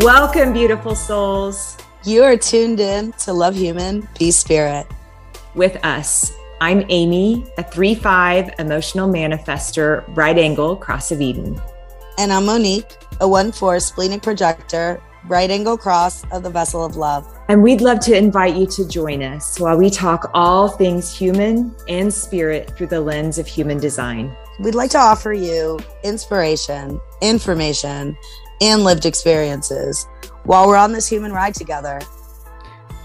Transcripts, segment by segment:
Welcome, beautiful souls. You are tuned in to Love Human, Be Spirit. With us, I'm Amy, a 3 5 emotional manifester, right angle, cross of Eden. And I'm Monique, a 1 4 splenic projector, right angle cross of the vessel of love. And we'd love to invite you to join us while we talk all things human and spirit through the lens of human design. We'd like to offer you inspiration, information, and lived experiences while we're on this human ride together.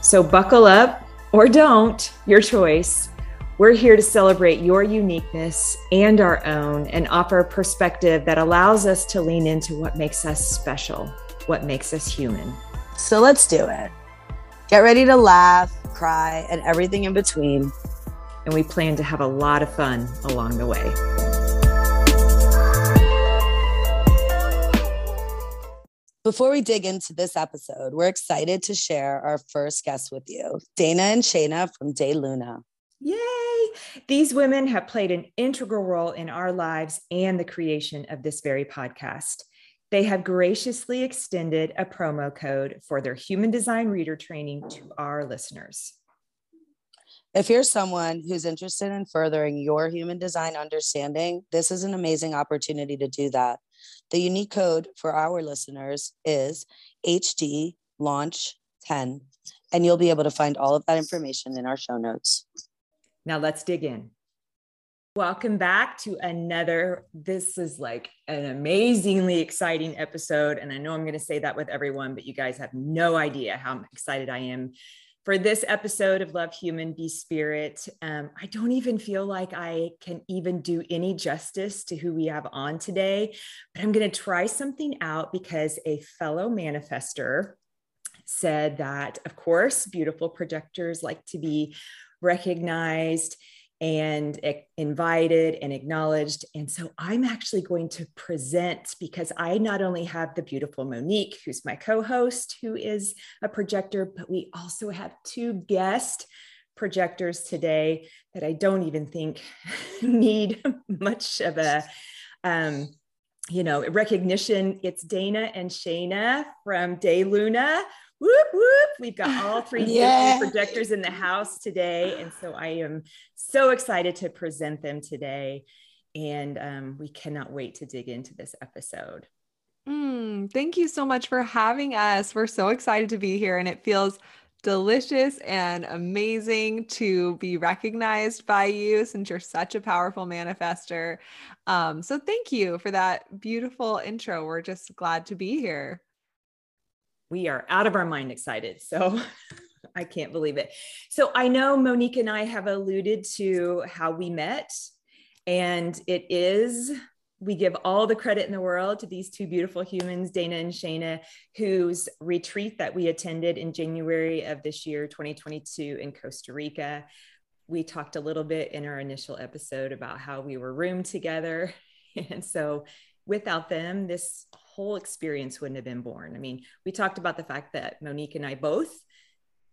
So buckle up or don't, your choice. We're here to celebrate your uniqueness and our own and offer a perspective that allows us to lean into what makes us special, what makes us human. So let's do it. Get ready to laugh, cry, and everything in between. And we plan to have a lot of fun along the way. Before we dig into this episode, we're excited to share our first guest with you, Dana and Shayna from DayLuna. Yay! These women have played an integral role in our lives and the creation of this very podcast. They have graciously extended a promo code for their human design reader training to our listeners. If you're someone who's interested in furthering your human design understanding, this is an amazing opportunity to do that. The unique code for our listeners is HD Launch 10, and you'll be able to find all of that information in our show notes. Now let's dig in. Welcome back to another. This is like an amazingly exciting episode. And I know I'm going to say that with everyone, but you guys have no idea how excited I am for this episode of Love Human Be Spirit. Um, I don't even feel like I can even do any justice to who we have on today, but I'm going to try something out because a fellow manifester said that, of course, beautiful projectors like to be recognized and invited and acknowledged. And so I'm actually going to present because I not only have the beautiful Monique, who's my co host, who is a projector, but we also have two guest projectors today that I don't even think need much of a. Um, you know, recognition. It's Dana and Shayna from DayLuna whoop whoop. We've got all three projectors in the house today and so i am so excited to present them today and um, we cannot wait to dig into this episode. Mm, thank you so much for having us. We're so excited to be here and it feels delicious and amazing to be recognized by you since you're such a powerful manifester. Um, so thank you for that beautiful intro. We're just glad to be here we are out of our mind excited. So I can't believe it. So I know Monique and I have alluded to how we met, and it is we give all the credit in the world to these two beautiful humans, Dana and Shayna, whose retreat that we attended in January of this year, 2022, in Costa Rica. We talked a little bit in our initial episode about how we were roomed together. And so without them, this whole experience wouldn't have been born. I mean, we talked about the fact that Monique and I both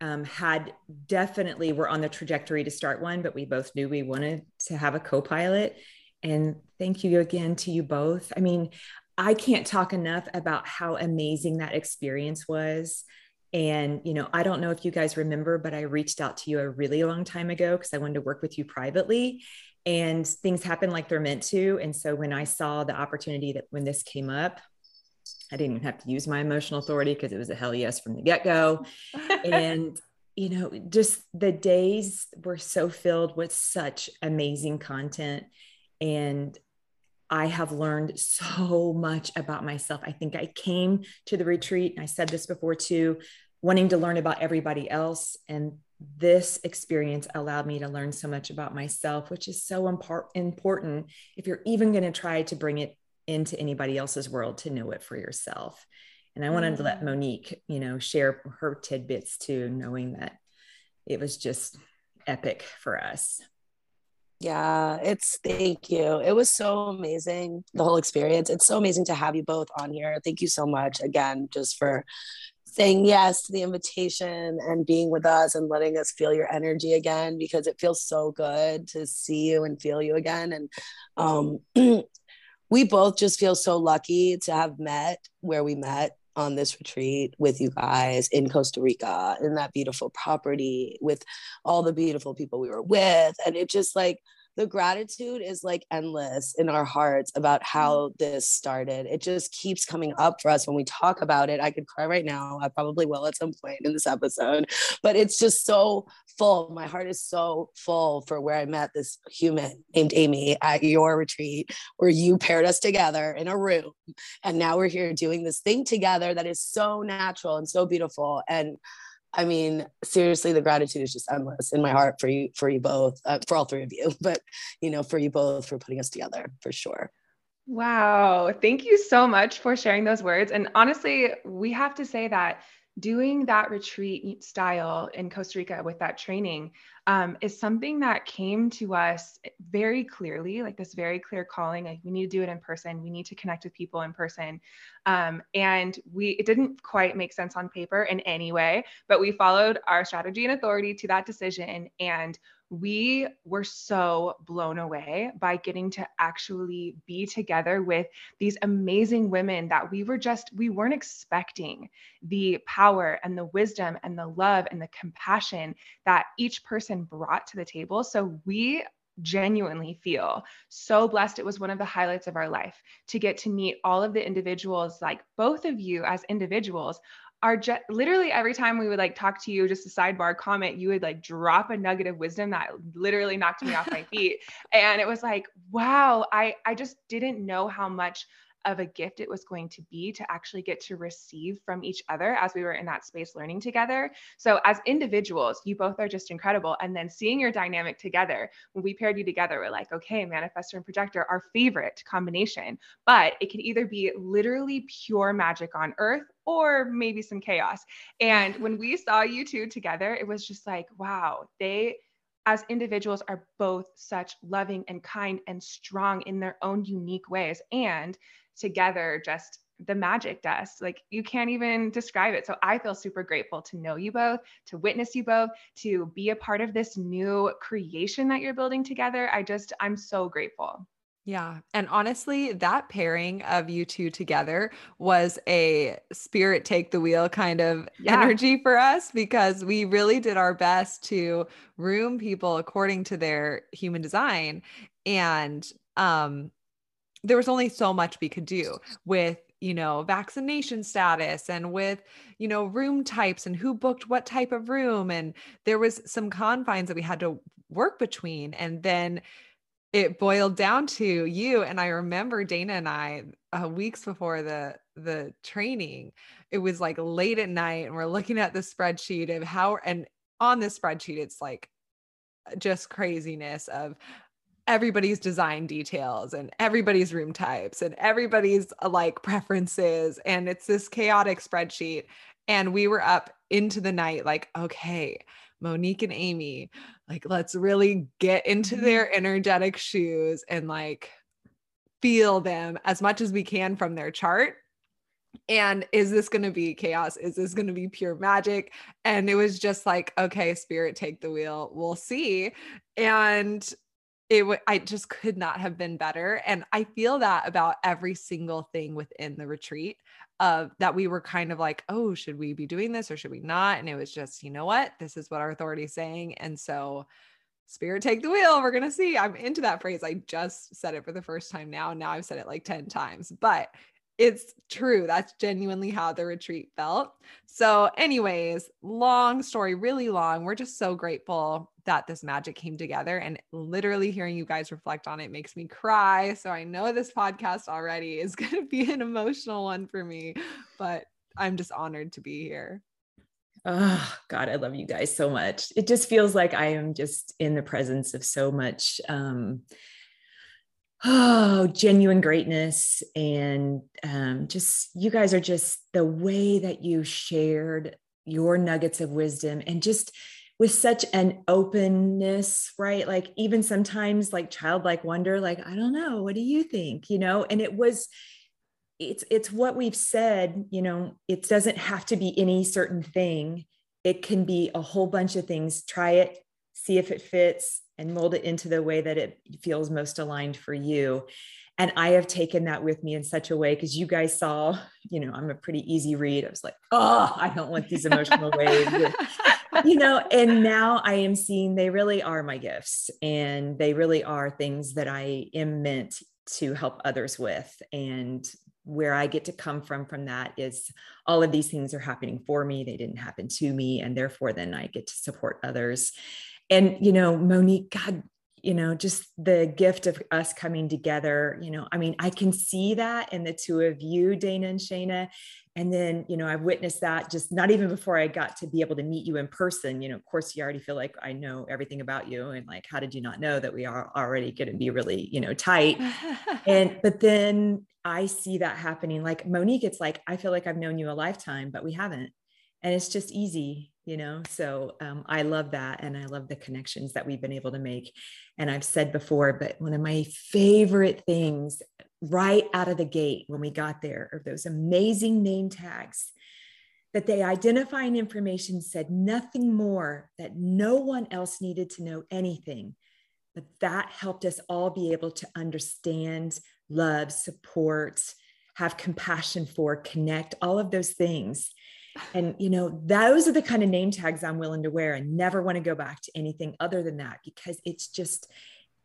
um, had definitely were on the trajectory to start one, but we both knew we wanted to have a co-pilot. And thank you again to you both. I mean, I can't talk enough about how amazing that experience was. And, you know, I don't know if you guys remember, but I reached out to you a really long time ago because I wanted to work with you privately and things happen like they're meant to. And so when I saw the opportunity that when this came up, I didn't even have to use my emotional authority because it was a hell yes from the get go. and, you know, just the days were so filled with such amazing content. And I have learned so much about myself. I think I came to the retreat, and I said this before too, wanting to learn about everybody else. And this experience allowed me to learn so much about myself, which is so impar- important if you're even going to try to bring it into anybody else's world to know it for yourself. And I wanted mm-hmm. to let mm. Monique, you know, share her tidbits too, knowing that it was just epic for us. Yeah, it's thank you. It was so amazing, the whole experience. It's so amazing to have you both on here. Thank you so much again, just for saying yes to the invitation and being with us and letting us feel your energy again because it feels so good to see you and feel you again. And um, we both just feel so lucky to have met where we met on this retreat with you guys in Costa Rica in that beautiful property with all the beautiful people we were with. And it just like, the gratitude is like endless in our hearts about mm-hmm. how this started. It just keeps coming up for us when we talk about it. I could cry right now. I probably will at some point in this episode, but it's just so full. My heart is so full for where I met this human named Amy at your retreat, where you paired us together in a room. And now we're here doing this thing together that is so natural and so beautiful. And I mean, seriously, the gratitude is just endless in my heart for you, for you both, uh, for all three of you, but you know, for you both for putting us together for sure. Wow. Thank you so much for sharing those words. And honestly, we have to say that doing that retreat style in Costa Rica with that training um, is something that came to us very clearly, like this very clear calling. Like we need to do it in person. We need to connect with people in person. Um, and we it didn't quite make sense on paper in any way, but we followed our strategy and authority to that decision and we were so blown away by getting to actually be together with these amazing women that we were just, we weren't expecting the power and the wisdom and the love and the compassion that each person brought to the table. So we genuinely feel so blessed. It was one of the highlights of our life to get to meet all of the individuals, like both of you as individuals are just literally every time we would like talk to you, just a sidebar comment, you would like drop a nugget of wisdom that literally knocked me off my feet. And it was like, wow, I I just didn't know how much of a gift it was going to be to actually get to receive from each other as we were in that space learning together. So, as individuals, you both are just incredible. And then seeing your dynamic together, when we paired you together, we're like, okay, manifestor and projector, our favorite combination. But it can either be literally pure magic on earth or maybe some chaos. And when we saw you two together, it was just like, wow, they as individuals are both such loving and kind and strong in their own unique ways and together just the magic dust like you can't even describe it so i feel super grateful to know you both to witness you both to be a part of this new creation that you're building together i just i'm so grateful yeah. And honestly, that pairing of you two together was a spirit take the wheel kind of yeah. energy for us because we really did our best to room people according to their human design. And um, there was only so much we could do with you know vaccination status and with you know room types and who booked what type of room. And there was some confines that we had to work between. And then it boiled down to you. And i remember dana and i uh, weeks before the the training it was like late at night and we're looking at the spreadsheet of how and on this spreadsheet it's like just craziness of everybody's design details and everybody's room types and everybody's uh, like preferences and it's this chaotic spreadsheet and we were up into the night like okay Monique and Amy, like, let's really get into mm-hmm. their energetic shoes and like feel them as much as we can from their chart. And is this going to be chaos? Is this going to be pure magic? And it was just like, okay, spirit, take the wheel. We'll see. And it w- I just could not have been better. And I feel that about every single thing within the retreat of that we were kind of like, oh, should we be doing this or should we not? And it was just, you know what? This is what our authority is saying. And so spirit take the wheel. We're gonna see. I'm into that phrase. I just said it for the first time now. Now I've said it like 10 times. But it's true. That's genuinely how the retreat felt. So, anyways, long story, really long. We're just so grateful that this magic came together. And literally hearing you guys reflect on it makes me cry. So, I know this podcast already is going to be an emotional one for me, but I'm just honored to be here. Oh, God, I love you guys so much. It just feels like I am just in the presence of so much. Um, oh genuine greatness and um, just you guys are just the way that you shared your nuggets of wisdom and just with such an openness right? Like even sometimes like childlike wonder like i don't know what do you think? You know and it was it's it's what we've said you know it doesn't have to be any certain thing. It can be a whole bunch of things. Try it see if it fits and mold it into the way that it feels most aligned for you. and I have taken that with me in such a way because you guys saw, you know, I'm a pretty easy read. I was like, oh, I don't want these emotional waves. you know, and now I am seeing they really are my gifts and they really are things that I am meant to help others with. And where I get to come from from that is all of these things are happening for me. They didn't happen to me. And therefore, then I get to support others. And, you know, Monique, God, you know, just the gift of us coming together. You know, I mean, I can see that in the two of you, Dana and Shayna. And then, you know, I've witnessed that just not even before I got to be able to meet you in person. You know, of course, you already feel like I know everything about you. And like, how did you not know that we are already going to be really, you know, tight? and, but then I see that happening. Like Monique, it's like, I feel like I've known you a lifetime, but we haven't. And it's just easy you know? So um, i love that and i love the connections that we've been able to make. And i've said before but one of my favorite things right out of the gate when we got there are those amazing name tags that the identifying information said nothing more that no one else needed to know anything. But that helped us all be able to understand love support have compassion for connect all of those things and, you know, those are the kind of name tags I'm willing to wear and never want to go back to anything other than that because it's just,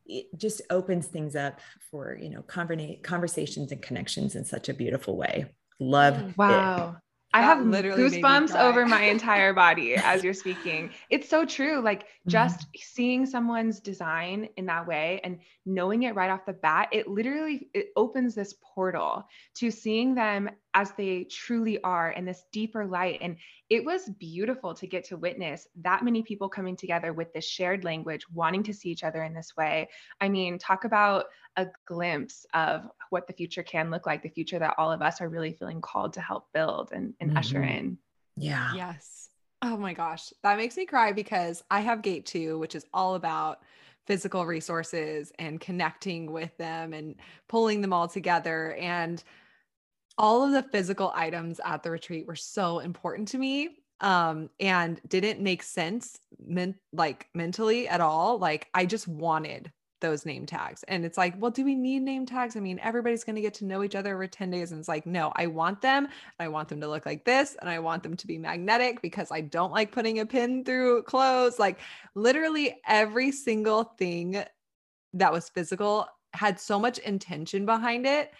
it just opens things up for, you know, conversations and connections in such a beautiful way. Love. Mm, wow. It. I have literally goosebumps over my entire body as you're speaking. It's so true. Like just mm-hmm. seeing someone's design in that way and knowing it right off the bat, it literally it opens this portal to seeing them as they truly are in this deeper light. And it was beautiful to get to witness that many people coming together with this shared language, wanting to see each other in this way. I mean, talk about a glimpse of what the future can look like, the future that all of us are really feeling called to help build and, and mm-hmm. usher in. Yeah. Yes. Oh my gosh. That makes me cry because I have Gate 2, which is all about physical resources and connecting with them and pulling them all together. And all of the physical items at the retreat were so important to me um and didn't make sense men- like mentally at all like i just wanted those name tags and it's like well do we need name tags? I mean everybody's going to get to know each other over 10 days and it's like no i want them i want them to look like this and i want them to be magnetic because i don't like putting a pin through clothes. Like literally every single thing that was physical had so much intention behind it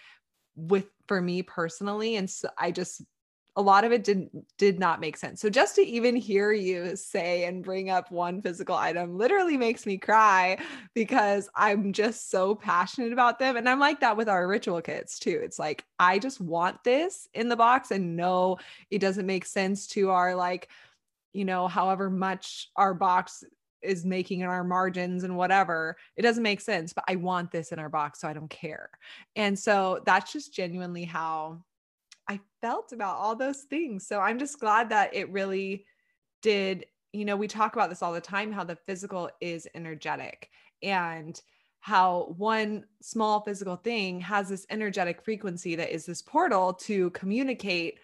with for me personally and so i just a lot of it did did not make sense so just to even hear you say and bring up one physical item literally makes me cry because i'm just so passionate about them and i'm like that with our ritual kits too it's like i just want this in the box and no it doesn't make sense to our like you know however much our box is making in our margins and whatever. It doesn't make sense, but I want this in our box, so I don't care. And so that's just genuinely how I felt about all those things. So I'm just glad that it really did. You know, we talk about this all the time how the physical is energetic and how one small physical thing has this energetic frequency that is this portal to communicate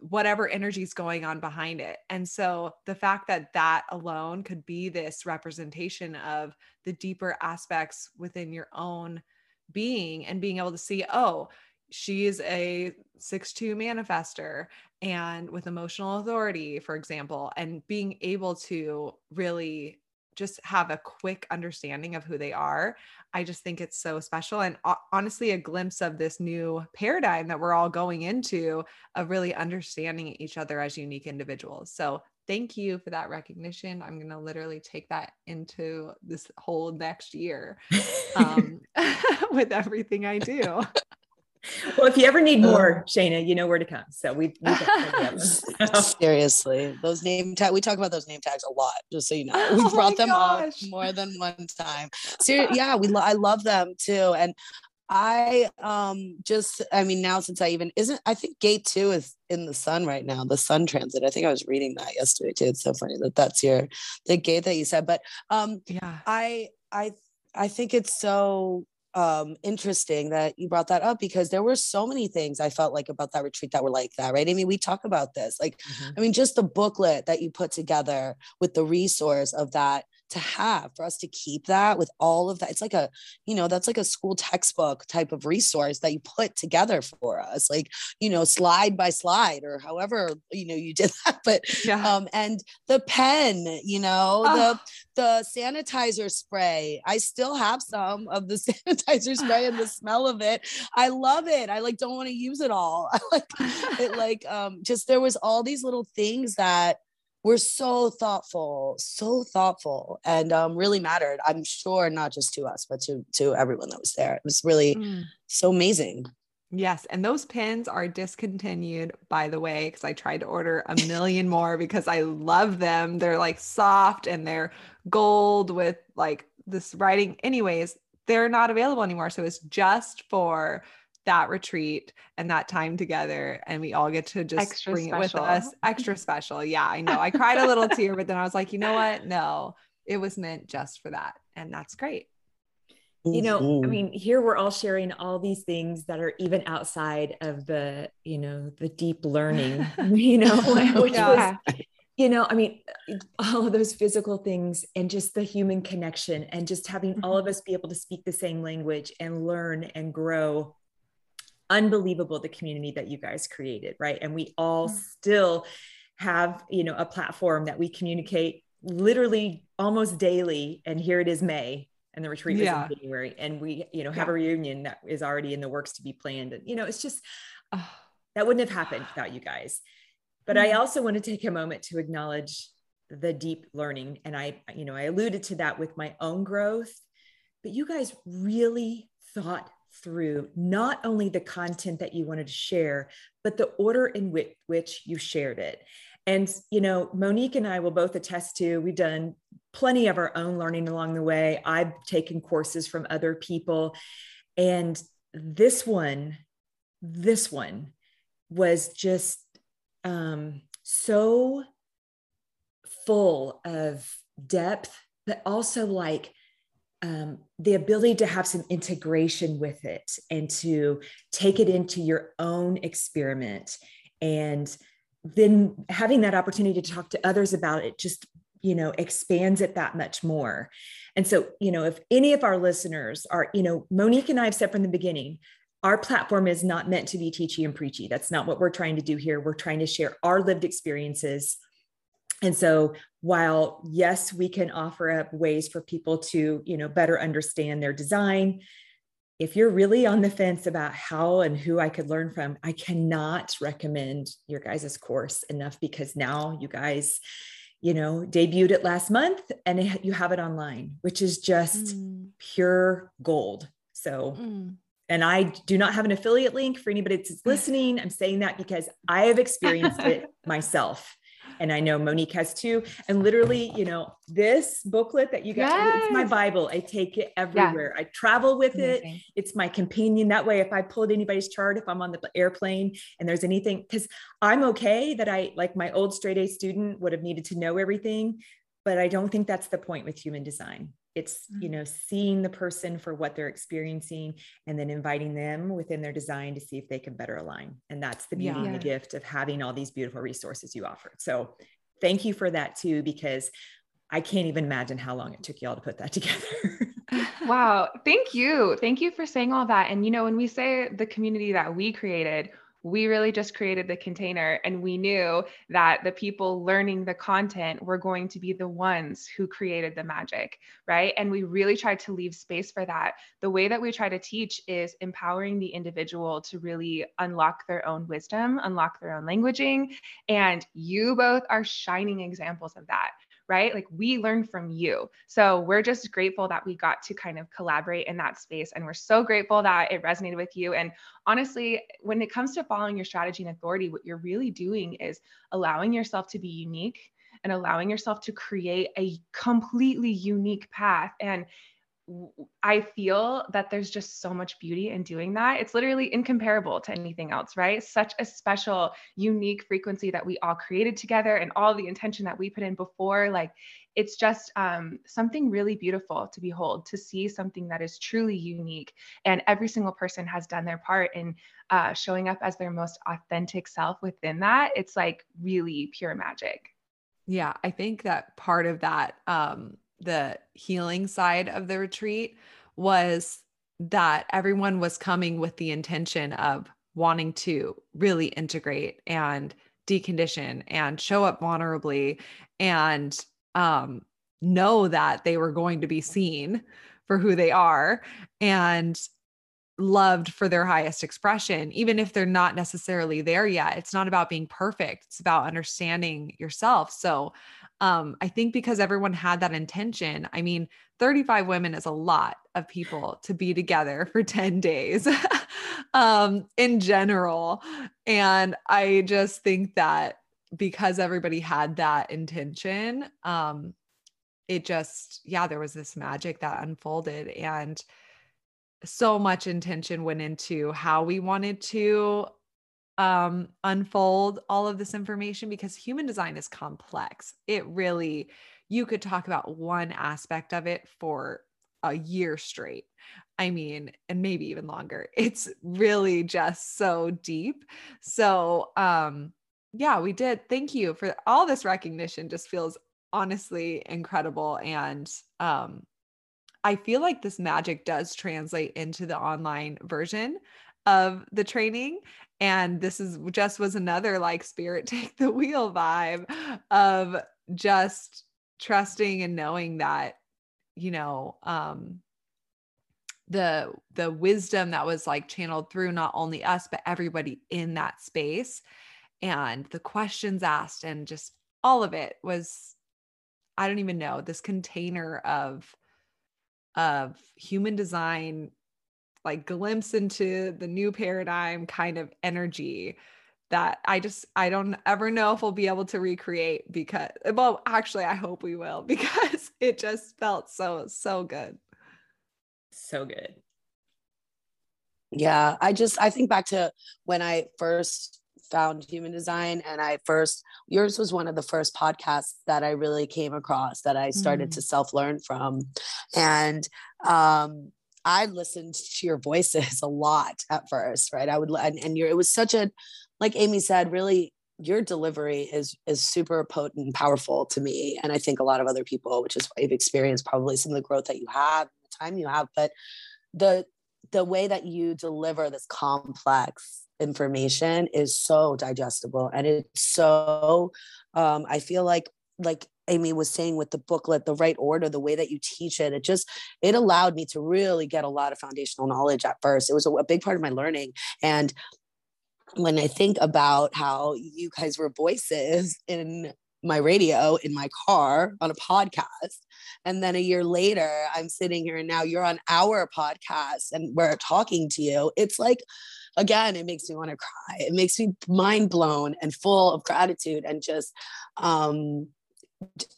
whatever energy is going on behind it. And so the fact that that alone could be this representation of the deeper aspects within your own being and being able to see, oh, she's a 6-2 manifester and with emotional authority, for example, and being able to really just have a quick understanding of who they are. I just think it's so special and honestly a glimpse of this new paradigm that we're all going into of really understanding each other as unique individuals. So thank you for that recognition. I'm going to literally take that into this whole next year um, with everything I do. Well, if you ever need more, Shayna, you know where to come. So we seriously those name tag. We talk about those name tags a lot, just so you know. We oh brought them gosh. up more than one time. So yeah, we lo- I love them too, and I um just I mean now since I even isn't I think gate two is in the sun right now the sun transit I think I was reading that yesterday too it's so funny that that's your the gate that you said but um yeah I I I think it's so um interesting that you brought that up because there were so many things I felt like about that retreat that were like that, right? I mean, we talk about this. Like, mm-hmm. I mean, just the booklet that you put together with the resource of that to have for us to keep that with all of that. It's like a you know that's like a school textbook type of resource that you put together for us like you know slide by slide or however you know you did that but yeah. um and the pen you know oh. the the sanitizer spray. I still have some of the sanitizer spray and the smell of it. I love it. I like don't want to use it all. I like it like um just there was all these little things that were so thoughtful, so thoughtful, and um, really mattered. I'm sure not just to us, but to to everyone that was there. It was really mm. so amazing. Yes, and those pins are discontinued, by the way, because I tried to order a million more because I love them. They're like soft and they're gold with like this writing. Anyways, they're not available anymore. So it's just for that retreat and that time together and we all get to just extra bring special. it with us extra special yeah i know i cried a little tear but then i was like you know what no it was meant just for that and that's great you know i mean here we're all sharing all these things that are even outside of the you know the deep learning you know which yeah. was you know i mean all of those physical things and just the human connection and just having all of mm-hmm. us be able to speak the same language and learn and grow unbelievable the community that you guys created, right? And we all mm-hmm. still have, you know, a platform that we communicate literally almost daily. And here it is May and the retreat was yeah. in January. And we, you know, have yeah. a reunion that is already in the works to be planned. And, you know, it's just that wouldn't have happened without you guys. But mm-hmm. I also want to take a moment to acknowledge the deep learning. And I, you know, I alluded to that with my own growth, but you guys really thought through not only the content that you wanted to share, but the order in which, which you shared it. And, you know, Monique and I will both attest to, we've done plenty of our own learning along the way. I've taken courses from other people. And this one, this one was just um, so full of depth, but also like um, the ability to have some integration with it and to take it into your own experiment. And then having that opportunity to talk to others about it just you know expands it that much more. And so you know if any of our listeners are you know monique and i have said from the beginning our platform is not meant to be teachy and preachy. That's not what we're trying to do here. We're trying to share our lived experiences. And so while yes we can offer up ways for people to you know better understand their design if you're really on the fence about how and who i could learn from i cannot recommend your guys' course enough because now you guys you know debuted it last month and it, you have it online which is just mm. pure gold so mm. and i do not have an affiliate link for anybody that's listening i'm saying that because i have experienced it myself and I know Monique has too. And literally, you know, this booklet that you got, yes. it's my Bible. I take it everywhere. Yeah. I travel with Amazing. it. It's my companion. That way, if I pulled anybody's chart, if I'm on the airplane and there's anything, because I'm okay that I, like my old straight A student, would have needed to know everything. But I don't think that's the point with human design it's you mm-hmm. know seeing the person for what they're experiencing and then inviting them within their design to see if they can better align. And that's the beauty yeah. and the gift of having all these beautiful resources you offer. So thank you for that too because i can't even imagine how long it took y'all to put that together. Wow. Thank you. Thank you for saying all that. And you know when we say the community that we created we really just created the container and we knew that the people learning the content were going to be the ones who created the magic, right? And we really tried to leave space for that. The way that we try to teach is empowering the individual to really unlock their own wisdom, unlock their own languaging. And you both are shining examples of that right? Like we learn from you. So we're just grateful that we got to kind of collaborate in that space. And we're so grateful that it resonated with you. And honestly, when it comes to following your strategy and authority, what you're really doing is allowing yourself to be unique and allowing yourself to create a completely unique path. And I feel that there's just so much beauty in doing that. It's literally incomparable to anything else, right? Such a special, unique frequency that we all created together and all the intention that we put in before. Like, it's just um, something really beautiful to behold, to see something that is truly unique. And every single person has done their part in uh, showing up as their most authentic self within that. It's like really pure magic. Yeah, I think that part of that um, the healing side of the retreat was that everyone was coming with the intention of wanting to really integrate and decondition and show up vulnerably and um, know that they were going to be seen for who they are and loved for their highest expression, even if they're not necessarily there yet. It's not about being perfect, it's about understanding yourself. So, um, I think because everyone had that intention, I mean, 35 women is a lot of people to be together for 10 days um, in general. And I just think that because everybody had that intention, um, it just, yeah, there was this magic that unfolded. And so much intention went into how we wanted to um, unfold all of this information because human design is complex. It really, you could talk about one aspect of it for a year straight. I mean, and maybe even longer. It's really just so deep. So, um, yeah, we did. Thank you for all this recognition. Just feels honestly incredible. And um, I feel like this magic does translate into the online version of the training. And this is just was another like spirit take the wheel vibe of just trusting and knowing that, you know, um, the the wisdom that was like channeled through not only us but everybody in that space and the questions asked and just all of it was i don't even know this container of of human design like glimpse into the new paradigm kind of energy that I just I don't ever know if we'll be able to recreate because well actually I hope we will because it just felt so so good. So good. Yeah, I just I think back to when I first found human design and i first yours was one of the first podcasts that i really came across that i started mm. to self-learn from and um i listened to your voices a lot at first right? I would and, and your it was such a like amy said really your delivery is is super potent and powerful to me and i think a lot of other people which is why you've experienced probably some of the growth that you have the time you have but the the way that you deliver this complex information is so digestible and it's so um, i feel like like amy was saying with the booklet the right order the way that you teach it it just it allowed me to really get a lot of foundational knowledge at first it was a, a big part of my learning and when i think about how you guys were voices in my radio in my car on a podcast. And then a year later, I'm sitting here and now you're on our podcast and we're talking to you. It's like again, it makes me want to cry. It makes me mind blown and full of gratitude and just um,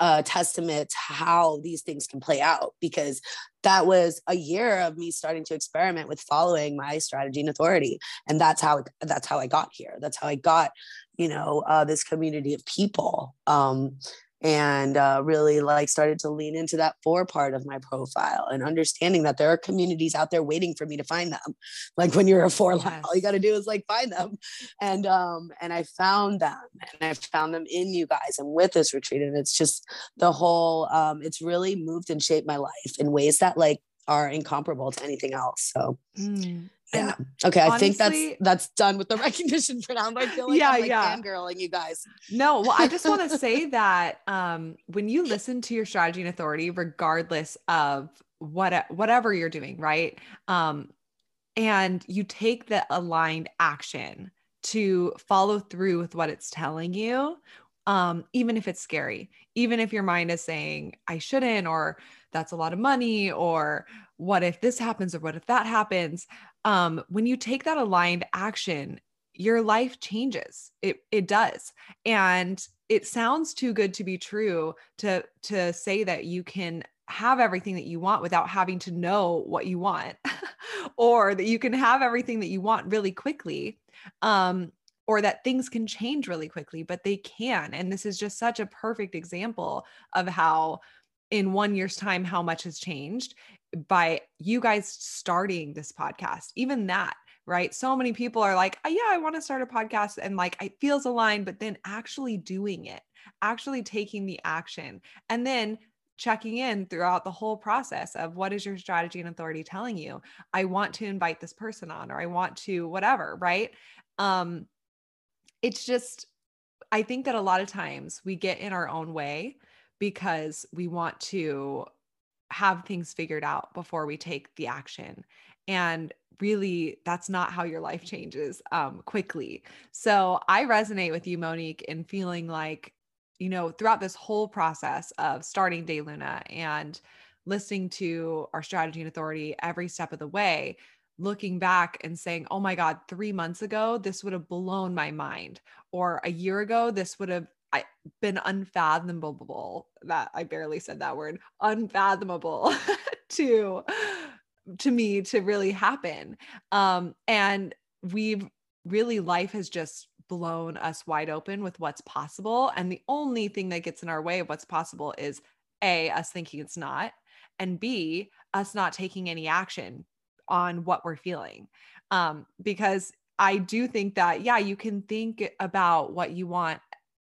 a testament to how these things can play out because that was a year of me starting to experiment with following my strategy and authority and that's how that's how i got here. That's how i got you know uh, this community of people. Um, and uh, really like started to lean into that four part of my profile and understanding that there are communities out there waiting for me to find them like when you're a four yes. all you got to do is like find them and um and i found them and i found them in you guys and with this retreat and it's just the whole um it's really moved and shaped my life in ways that like are incomparable to anything else so mm. Yeah. Okay. I think that's that's done with the recognition for now. I feel like yeah, I'm like yeah. fangirling you guys. No, well, I just want to say that um, when you listen to your strategy and authority, regardless of what whatever you're doing, right? Um, and you take the aligned action to follow through with what it's telling you, um, even if it's scary, even if your mind is saying, I shouldn't, or that's a lot of money, or what if this happens, or what if that happens? Um, when you take that aligned action, your life changes. It it does. And it sounds too good to be true to to say that you can have everything that you want without having to know what you want or that you can have everything that you want really quickly um, or that things can change really quickly but they can and this is just such a perfect example of how in one year's time how much has changed by you guys starting this podcast, even that, right? So many people are like, oh, yeah, I want to start a podcast and like it feels aligned, but then actually doing it, actually taking the action and then checking in throughout the whole process of what is your strategy and authority telling you? I want to invite this person on, or I want to whatever, right? Um, it's just, I think that a lot of times we get in our own way because we want to have things figured out before we take the action. And really, that's not how your life changes um, quickly. So I resonate with you, Monique, in feeling like, you know, throughout this whole process of starting DayLuna and listening to our strategy and authority every step of the way, looking back and saying, oh my God, three months ago, this would have blown my mind. Or a year ago, this would have I, been unfathomable. That I barely said that word, unfathomable to to me to really happen. Um, and we've really life has just blown us wide open with what's possible. And the only thing that gets in our way of what's possible is A, us thinking it's not, and B, us not taking any action on what we're feeling. Um, because I do think that, yeah, you can think about what you want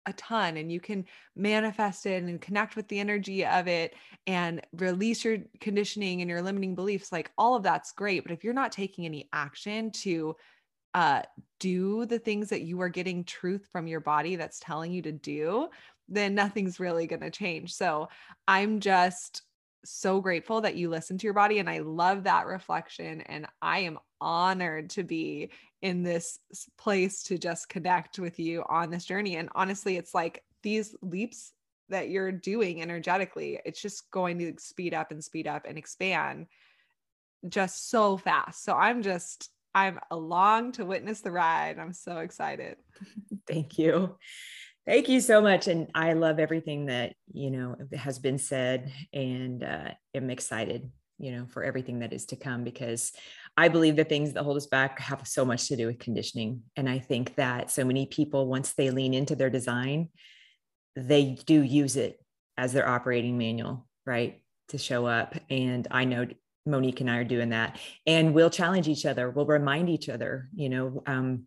a ton and you can manifest it and connect with the energy of it and release your conditioning and your limiting beliefs like all of that's great but if you're not taking any action to uh, do the things that you are getting truth from your body that's telling you to do then nothing's really going to change. So i'm just so grateful that you listen to your body and I love that reflection and I am honored to be in this place to just connect with you on this journey and honestly it's like these leaps that you're doing energetically it's just going to speed up and speed up and expand just so fast. So I'm just I'm along to witness the ride I'm so excited. Thank you Thank you so much. And I love everything that, you know, has been said and uh, am excited, you know, for everything that is to come because I believe the things that hold us back have so much to do with conditioning. And I think that so many people, once they lean into their design, they do use it as their operating manual, right? To show up. And I know Monique and I are doing that. And we'll challenge each other, we'll remind each other, you know, um,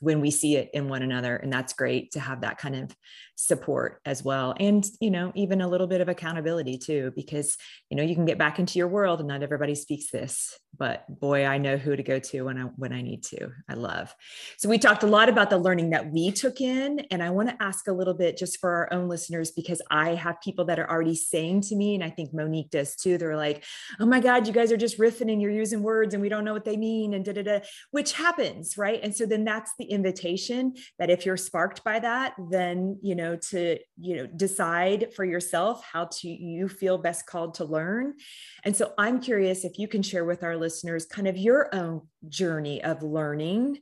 when we see it in one another and that's great to have that kind of support as well and you know even a little bit of accountability too because you know you can get back into your world and not everybody speaks this but boy i know who to go to when i when i need to. I love. So we talked a lot about the learning that we took in and i want to ask a little bit just for our own listeners because i have people that are already saying to me and i think monique does too they're like oh my god you guys are just riffing and you're using words and we don't know what they mean and da da da which happens right? And so then that's the invitation that if you're sparked by that then you know to you know decide for yourself how to you feel best called to learn and so i'm curious if you can share with our listeners kind of your own journey of learning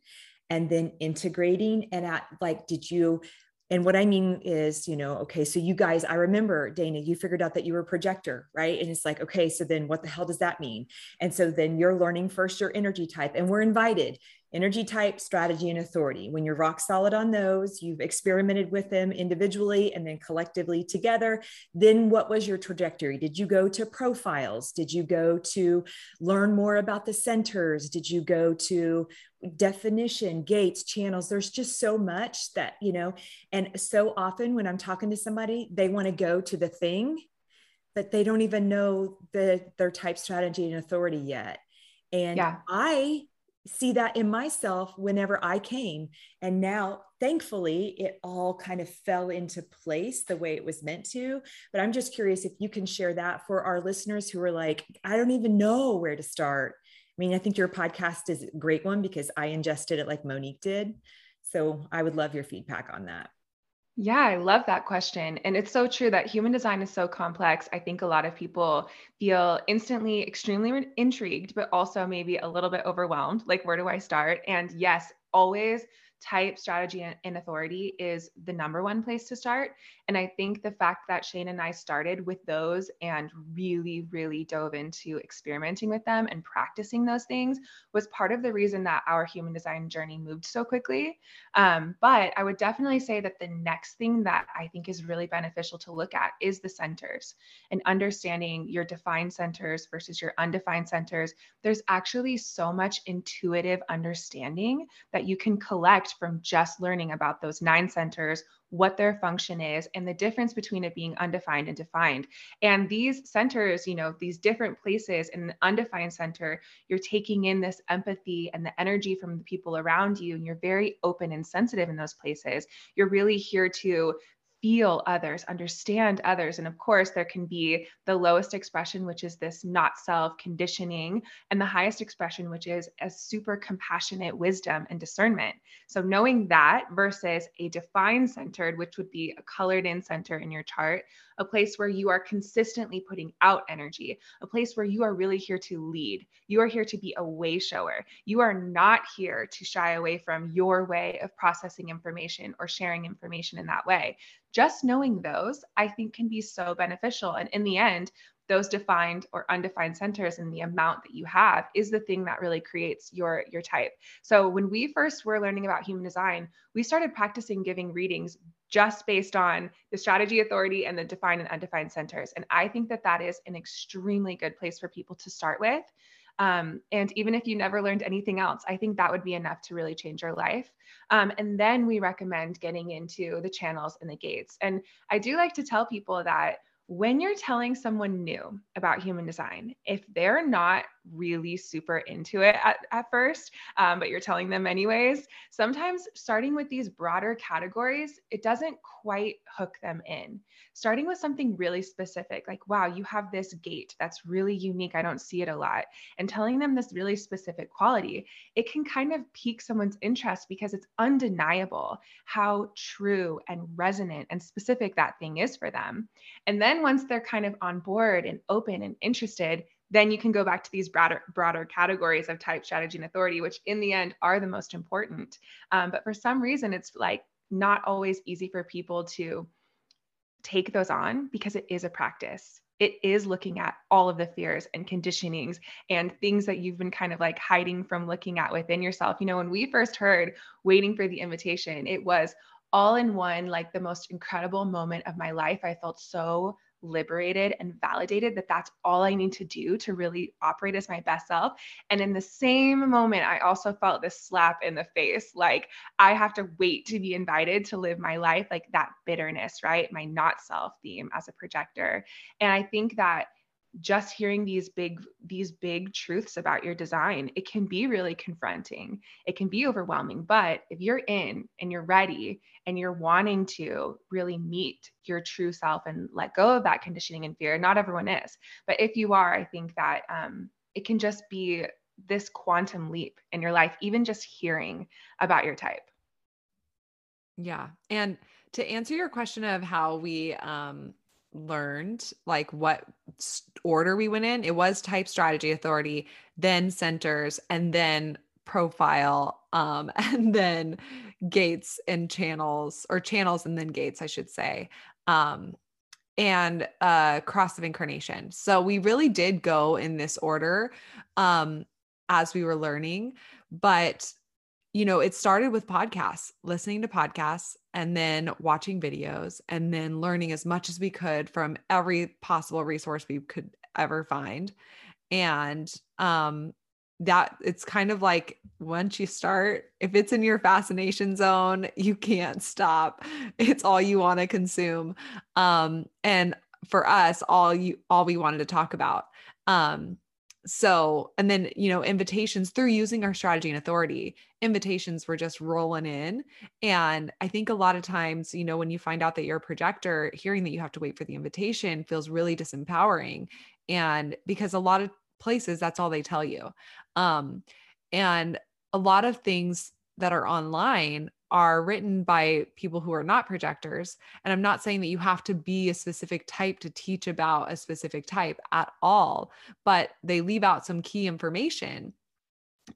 and then integrating and at like did you and what I mean is, you know, okay, so you guys, I remember Dana, you figured out that you were a projector, right? And it's like, okay, so then what the hell does that mean? And so then you're learning first your energy type, and we're invited energy type, strategy, and authority. When you're rock solid on those, you've experimented with them individually and then collectively together. Then what was your trajectory? Did you go to profiles? Did you go to learn more about the centers? Did you go to definition, gates, channels? There's just so much that, you know, and so often when I'm talking to somebody, they want to go to the thing but they don't even know the their type strategy and authority yet and yeah. i see that in myself whenever I came. And now, thankfully, it all kind of fell into place the way it was meant to. But I'm just curious if you can share that for our listeners who are like, I don't even know where to start. I mean, I think your podcast is a great one because I ingested it like Monique did. So I would love your feedback on that. Yeah, I love that question. And it's so true that human design is so complex. I think a lot of people feel instantly extremely intrigued, but also maybe a little bit overwhelmed. Like, where do I start? And yes, always type, strategy, and authority is the number one place to start. And I think the fact that Shayna and I started with those and really, really dove into experimenting with them and practicing those things was part of the reason that our human design journey moved so quickly. Um, but I would definitely say that the next thing that I think is really beneficial to look at is the centers and understanding your defined centers versus your undefined centers. There's actually so much intuitive understanding that you can collect from just learning about those nine centers, what their function is, and the difference between it being undefined and defined. And these centers, you know, these different places in the undefined center, you're taking in this empathy and the energy from the people around you, and you're very open and sensitive in those places. You're really here to feel others, understand others. And of course, there can be the lowest expression, which is this not self conditioning, and the highest expression, which is a super compassionate wisdom and discernment. So, knowing that versus a defined centered, which would be a colored in center in your chart, a place where you are consistently putting out energy, a place where you are really here to lead. You are here to be a way shower. You are not here to shy away from your way of processing information or sharing information in that way. Just knowing those, I think, can be so beneficial. And in the end, those defined or undefined centers and the amount that you have is the thing that really creates your your type so when we first were learning about human design we started practicing giving readings just based on the strategy authority and the defined and undefined centers and i think that that is an extremely good place for people to start with um, and even if you never learned anything else, I think that would be enough to really change your life. Um, and then we recommend getting into the channels and the gates. And I do like to tell people that when you're telling someone new about human design, if they're not really super into it at, at first, um, but you're telling them anyways, sometimes starting with these broader categories, it doesn't quite hook them in. Starting with something really specific, like, wow, you have this gate that's really unique. I don't see it a lot. And telling them this really specific quality, it can kind of pique someone's interest because it's undeniable how true and resonant and specific that thing is for them. And then once they're kind of on board and open and interested, then you can go back to these broader broader categories of type strategy and authority which in the end are the most important. Um, but for some reason it's like not always easy for people to take those on because it is a practice. It is looking at all of the fears and conditionings and things that you've been kind of like hiding from looking at within yourself. You know when we first heard waiting for the invitation it was all in one like the most incredible moment of my life. I felt so liberated and validated that that's all I need to do to really operate as my best self. And in the same moment, I also felt this slap in the face like I have to wait to be invited to live my life, like that bitterness, right? My not self theme as a projector. And I think that just hearing these big these big truths about your design it can be really confronting. It can be overwhelming but if you're in and you're ready and you're wanting to really meet your true self and let go of that conditioning and fear not everyone is but if you are i think that um, it can just be this quantum leap in your life even just hearing about your type. Yeah and to answer your question of how we um learned like what order we went in it was type strategy authority then centers and then profile um and then gates and channels or channels and then gates i should say um and uh cross of incarnation. So we really did go in this order um as we were learning but you know, it started with podcasts, listening to podcasts and then watching videos and then learning as much as we could from every possible resource we could ever find. And um that it's kind of like once you start, if it's in your fascination zone, you can't stop. It's all you want to consume. Um and for us all you all we wanted to talk about. Um so and then you know invitations through using our strategy and authority invitations were just rolling in. And i think a lot of times you know when you find out that you're a projector hearing that you have to wait for the invitation feels really disempowering. And because a lot of places that's all they tell you. Um and a lot of things that are online are written by people who are not projectors. And I'm not saying that you have to be a specific type to teach about a specific type at all, but they leave out some key information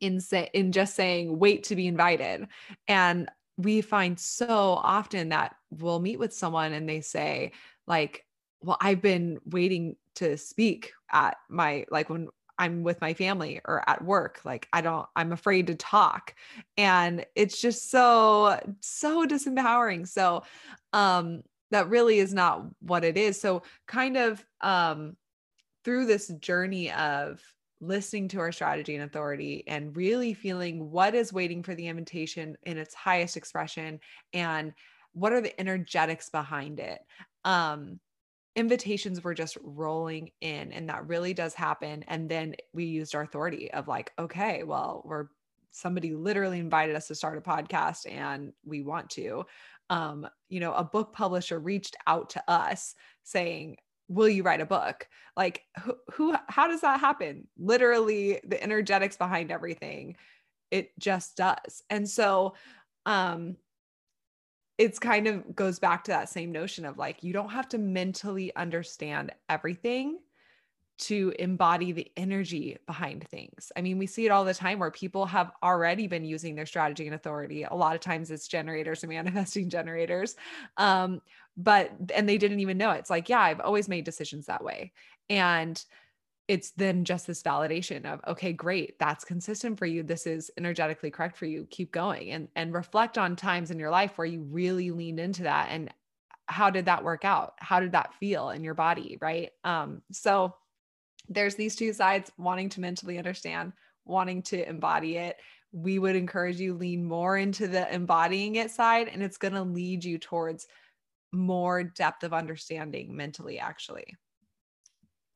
in say in just saying wait to be invited. And we find so often that we'll meet with someone and they say like well I've been waiting to speak at my like when I'm with my family or at work. Like I don't, I'm afraid to talk. And it's just so, so disempowering. So um that really is not what it is. So kind of um through this journey of listening to our strategy and authority and really feeling what is waiting for the invitation in its highest expression and what are the energetics behind it um invitations were just rolling in and that really does happen and then we used our authority of like okay well we're somebody literally invited us to start a podcast and we want to. Um you know a book publisher reached out to us saying will you write a book? Like who, who how does that happen? Literally the energetics behind everything. It just does. And so um it's kind of goes back to that same notion of like you don't have to mentally understand everything to embody the energy behind things. I mean, we see it all the time where people have already been using their strategy and authority. A lot of times it's generators and manifesting generators. Um, but and they didn't even know it. It's like, yeah, I've always made decisions that way. And it's then just this validation of okay great that's consistent for you this is energetically correct for you keep going and and reflect on times in your life where you really leaned into that and how did that work out? How did that feel in your body right? Um so there's these two sides wanting to mentally understand wanting to embody it. We would encourage you lean more into the embodying it side and it's going to lead you towards more depth of understanding mentally actually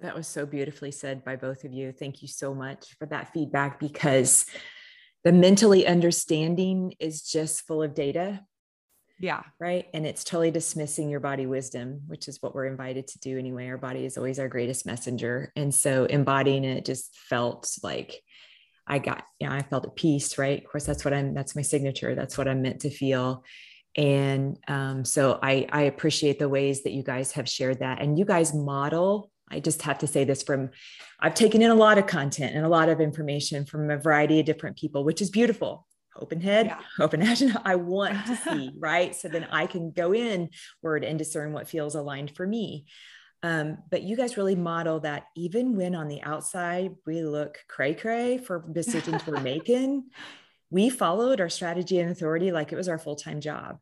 that was so beautifully said by both of you. Thank you so much for that feedback because the mentally understanding is just full of data. Yeah. Right. And it's totally dismissing your body wisdom, which is what we're invited to do anyway. Our body is always our greatest messenger. And so embodying it just felt like I got, yeah, I felt at peace. Right. Of course, that's what I'm, that's my signature. That's what I'm meant to feel. And um, so I, I appreciate the ways that you guys have shared that. And you guys model I just have to say this from I've taken in a lot of content and a lot of information from a variety of different people, which is beautiful. Open head, yeah. open action. I want to see, right? So then I can go in word and discern what feels aligned for me. Um, but you guys really model that even when on the outside we look cray cray for decisions we're making, we followed our strategy and authority like it was our full time job.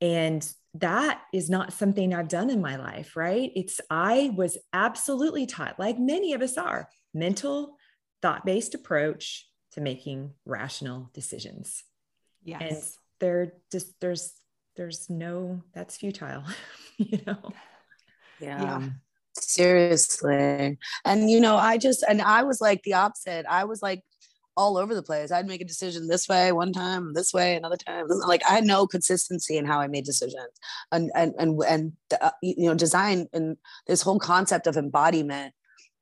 And that is not something I've done in my life, right? It's, I was absolutely taught, like many of us are, mental, thought based approach to making rational decisions. Yes. And there just, there's, there's no, that's futile, you know? yeah. yeah seriously and you know i just and i was like the opposite i was like all over the place. I'd make a decision this way one time, this way another time. Like I had no consistency in how I made decisions, and and and and uh, you know, design and this whole concept of embodiment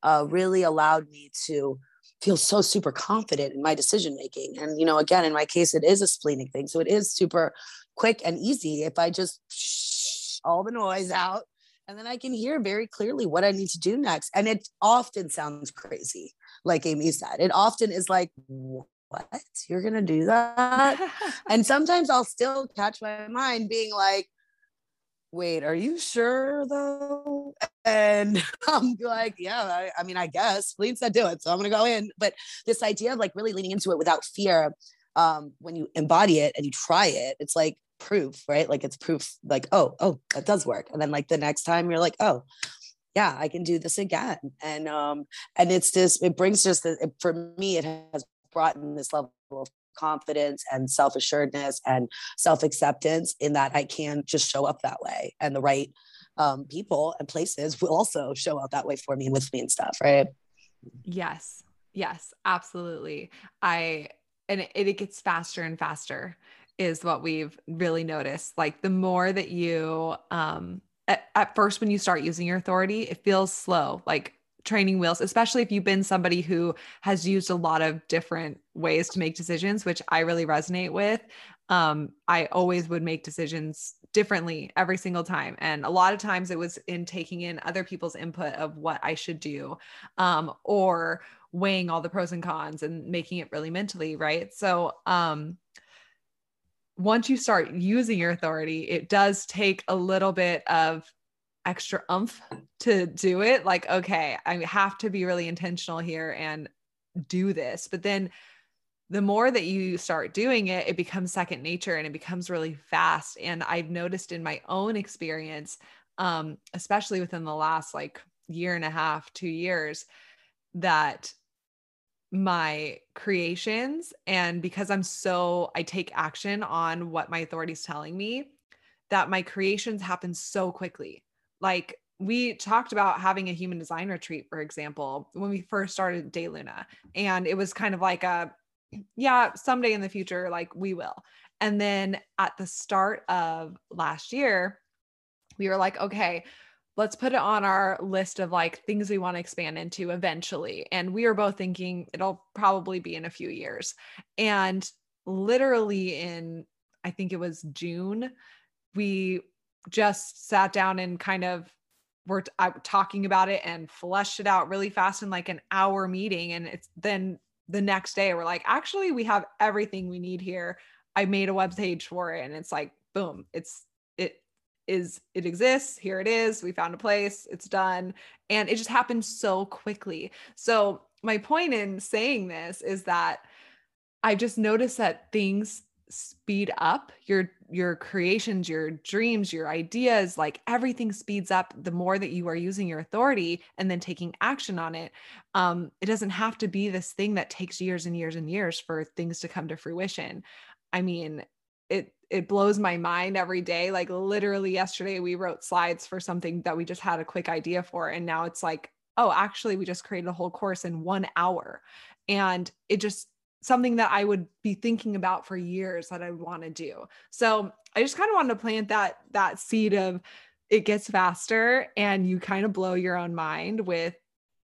uh, really allowed me to feel so super confident in my decision making. And you know, again, in my case, it is a splenic thing, so it is super quick and easy if I just shh all the noise out. And then I can hear very clearly what I need to do next. And it often sounds crazy like Amy said. It often is like, what? You're going to do that? and sometimes I'll still catch my mind being like, wait, are you sure though? And I'm like, yeah, I, I mean, I guess Fleet said do it. So I'm going to go in. But this idea of like really leaning into it without fear, um, when you embody it and you try it, it's like proof, right? Like it's proof, like, oh, oh, that does work. And then like the next time you're like, oh, yeah i can do this again. And um and it's just it brings just the, for me it has brought in this level of confidence and self-assuredness and self-acceptance in that i can just show up that way. And the right um, people and places will also show up that way for me and with me and stuff right? Yes. Yes absolutely. I and it, it gets faster and faster is what we've really noticed. Like the more that you um at, at first when you start using your authority, it feels slow, like training wheels, especially if you've been somebody who has used a lot of different ways to make decisions, which I really resonate with. Um, I always would make decisions differently every single time. And a lot of times it was in taking in other people's input of what I should do um, or weighing all the pros and cons and making it really mentally right. So, um, once you start using your authority, it does take a little bit of extra umph to do it. Like, okay, I have to be really intentional here and do this. But then the more that you start doing it, it becomes second nature and it becomes really fast. And I've noticed in my own experience, um, especially within the last like year and a half, two years, that my creations and because I'm so I take action on what my authority is telling me that my creations happen so quickly. Like we talked about having a human design retreat, for example, when we first started DayLuna. And it was kind of like a, yeah, someday in the future, like we will. And then at the start of last year, we were like, okay, let's put it on our list of like things we want to expand into eventually. And we were both thinking it'll probably be in a few years. And literally in, I think it was June, we just sat down and kind of were t- uh, talking about it and fleshed it out really fast in like an hour meeting. And it's then the next day we're like, actually, we have everything we need here. I made a web page for it. And it's like, boom, it's, it is, it exists. Here it is. We found a place. It's done. And it just happened so quickly. So, my point in saying this is that I just noticed that things speed up your your creations your dreams your ideas like everything speeds up the more that you are using your authority and then taking action on it um it doesn't have to be this thing that takes years and years and years for things to come to fruition i mean it it blows my mind every day like literally yesterday we wrote slides for something that we just had a quick idea for and now it's like oh actually we just created a whole course in 1 hour and it just something that I would be thinking about for years that I want to do. So I just kind of wanted to plant that that seed of it gets faster and you kind of blow your own mind with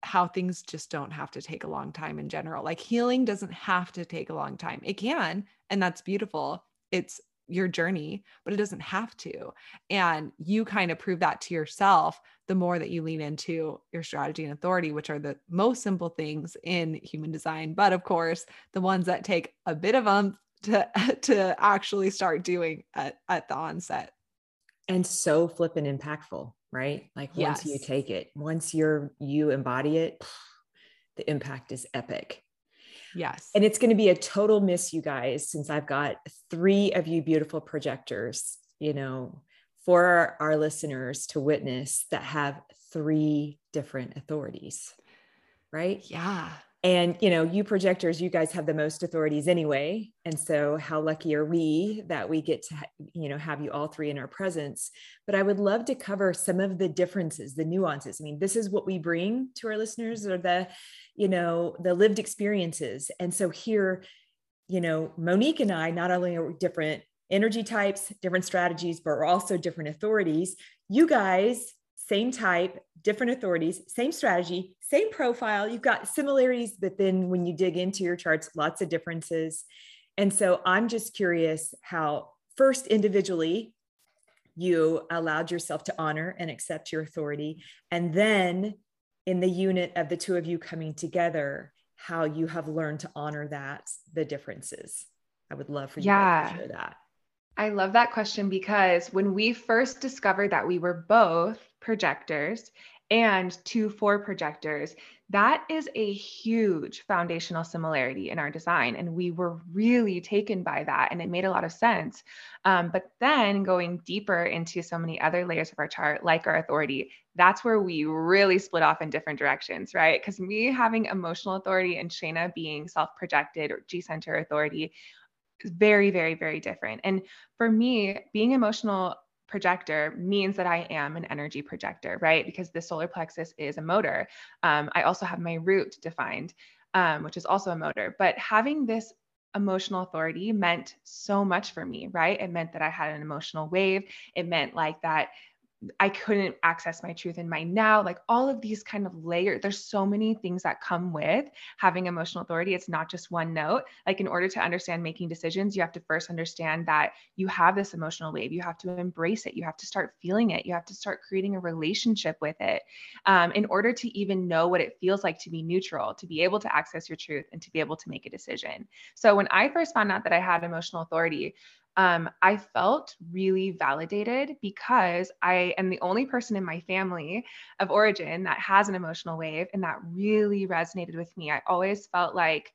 how things just don't have to take a long time in general. Like healing doesn't have to take a long time. It can, and that's beautiful. It's your journey, but it doesn't have to. And you kind of prove that to yourself the more that you lean into your strategy and authority, which are the most simple things in human design. But of course, the ones that take a bit of um to to actually start doing at, at the onset. And so flippin' impactful, right? Like once yes. you take it, once you're you embody it, the impact is epic. Yes. And it's going to be a total miss, you guys, since I've got three of you beautiful projectors, you know, for our, our listeners to witness that have three different authorities. Right. Yeah and you know you projectors you guys have the most authorities anyway. And so how lucky are we that we get to you know have you all three in our presence? But i would love to cover some of the differences the nuances. I mean this is what we bring to our listeners or the you know the lived experiences. And so here you know monique and i not only are different energy types different strategies but we're also different authorities. You guys same type, different authorities, same strategy, same profile. You've got similarities, but then when you dig into your charts, lots of differences. And so I'm just curious how, first, individually, you allowed yourself to honor and accept your authority. And then in the unit of the two of you coming together, how you have learned to honor that, the differences. I would love for you yeah. to share that. I love that question because when we first discovered that we were both projectors and two four projectors, that is a huge foundational similarity in our design. And we were really taken by that. And it made a lot of sense. Um, but then going deeper into so many other layers of our chart, like our authority, that's where we really split off in different directions, right? Because me having emotional authority and Shayna being self projected or G center authority, is very, very, very different. And for me, being emotional projector means that I am an energy projector, right? Because the solar plexus is a motor. Um, I also have my root defined, um, which is also a motor. But having this emotional authority meant so much for me, right? It meant that I had an emotional wave. It meant like that I couldn't access my truth in my now, like all of these kind of layers. There's so many things that come with having emotional authority. It's not just one note. Like, in order to understand making decisions, you have to first understand that you have this emotional wave. You have to embrace it. You have to start feeling it. You have to start creating a relationship with it um, in order to even know what it feels like to be neutral, to be able to access your truth, and to be able to make a decision. So, when I first found out that I had emotional authority, um, I felt really validated because I am the only person in my family of origin that has an emotional wave, and that really resonated with me. I always felt like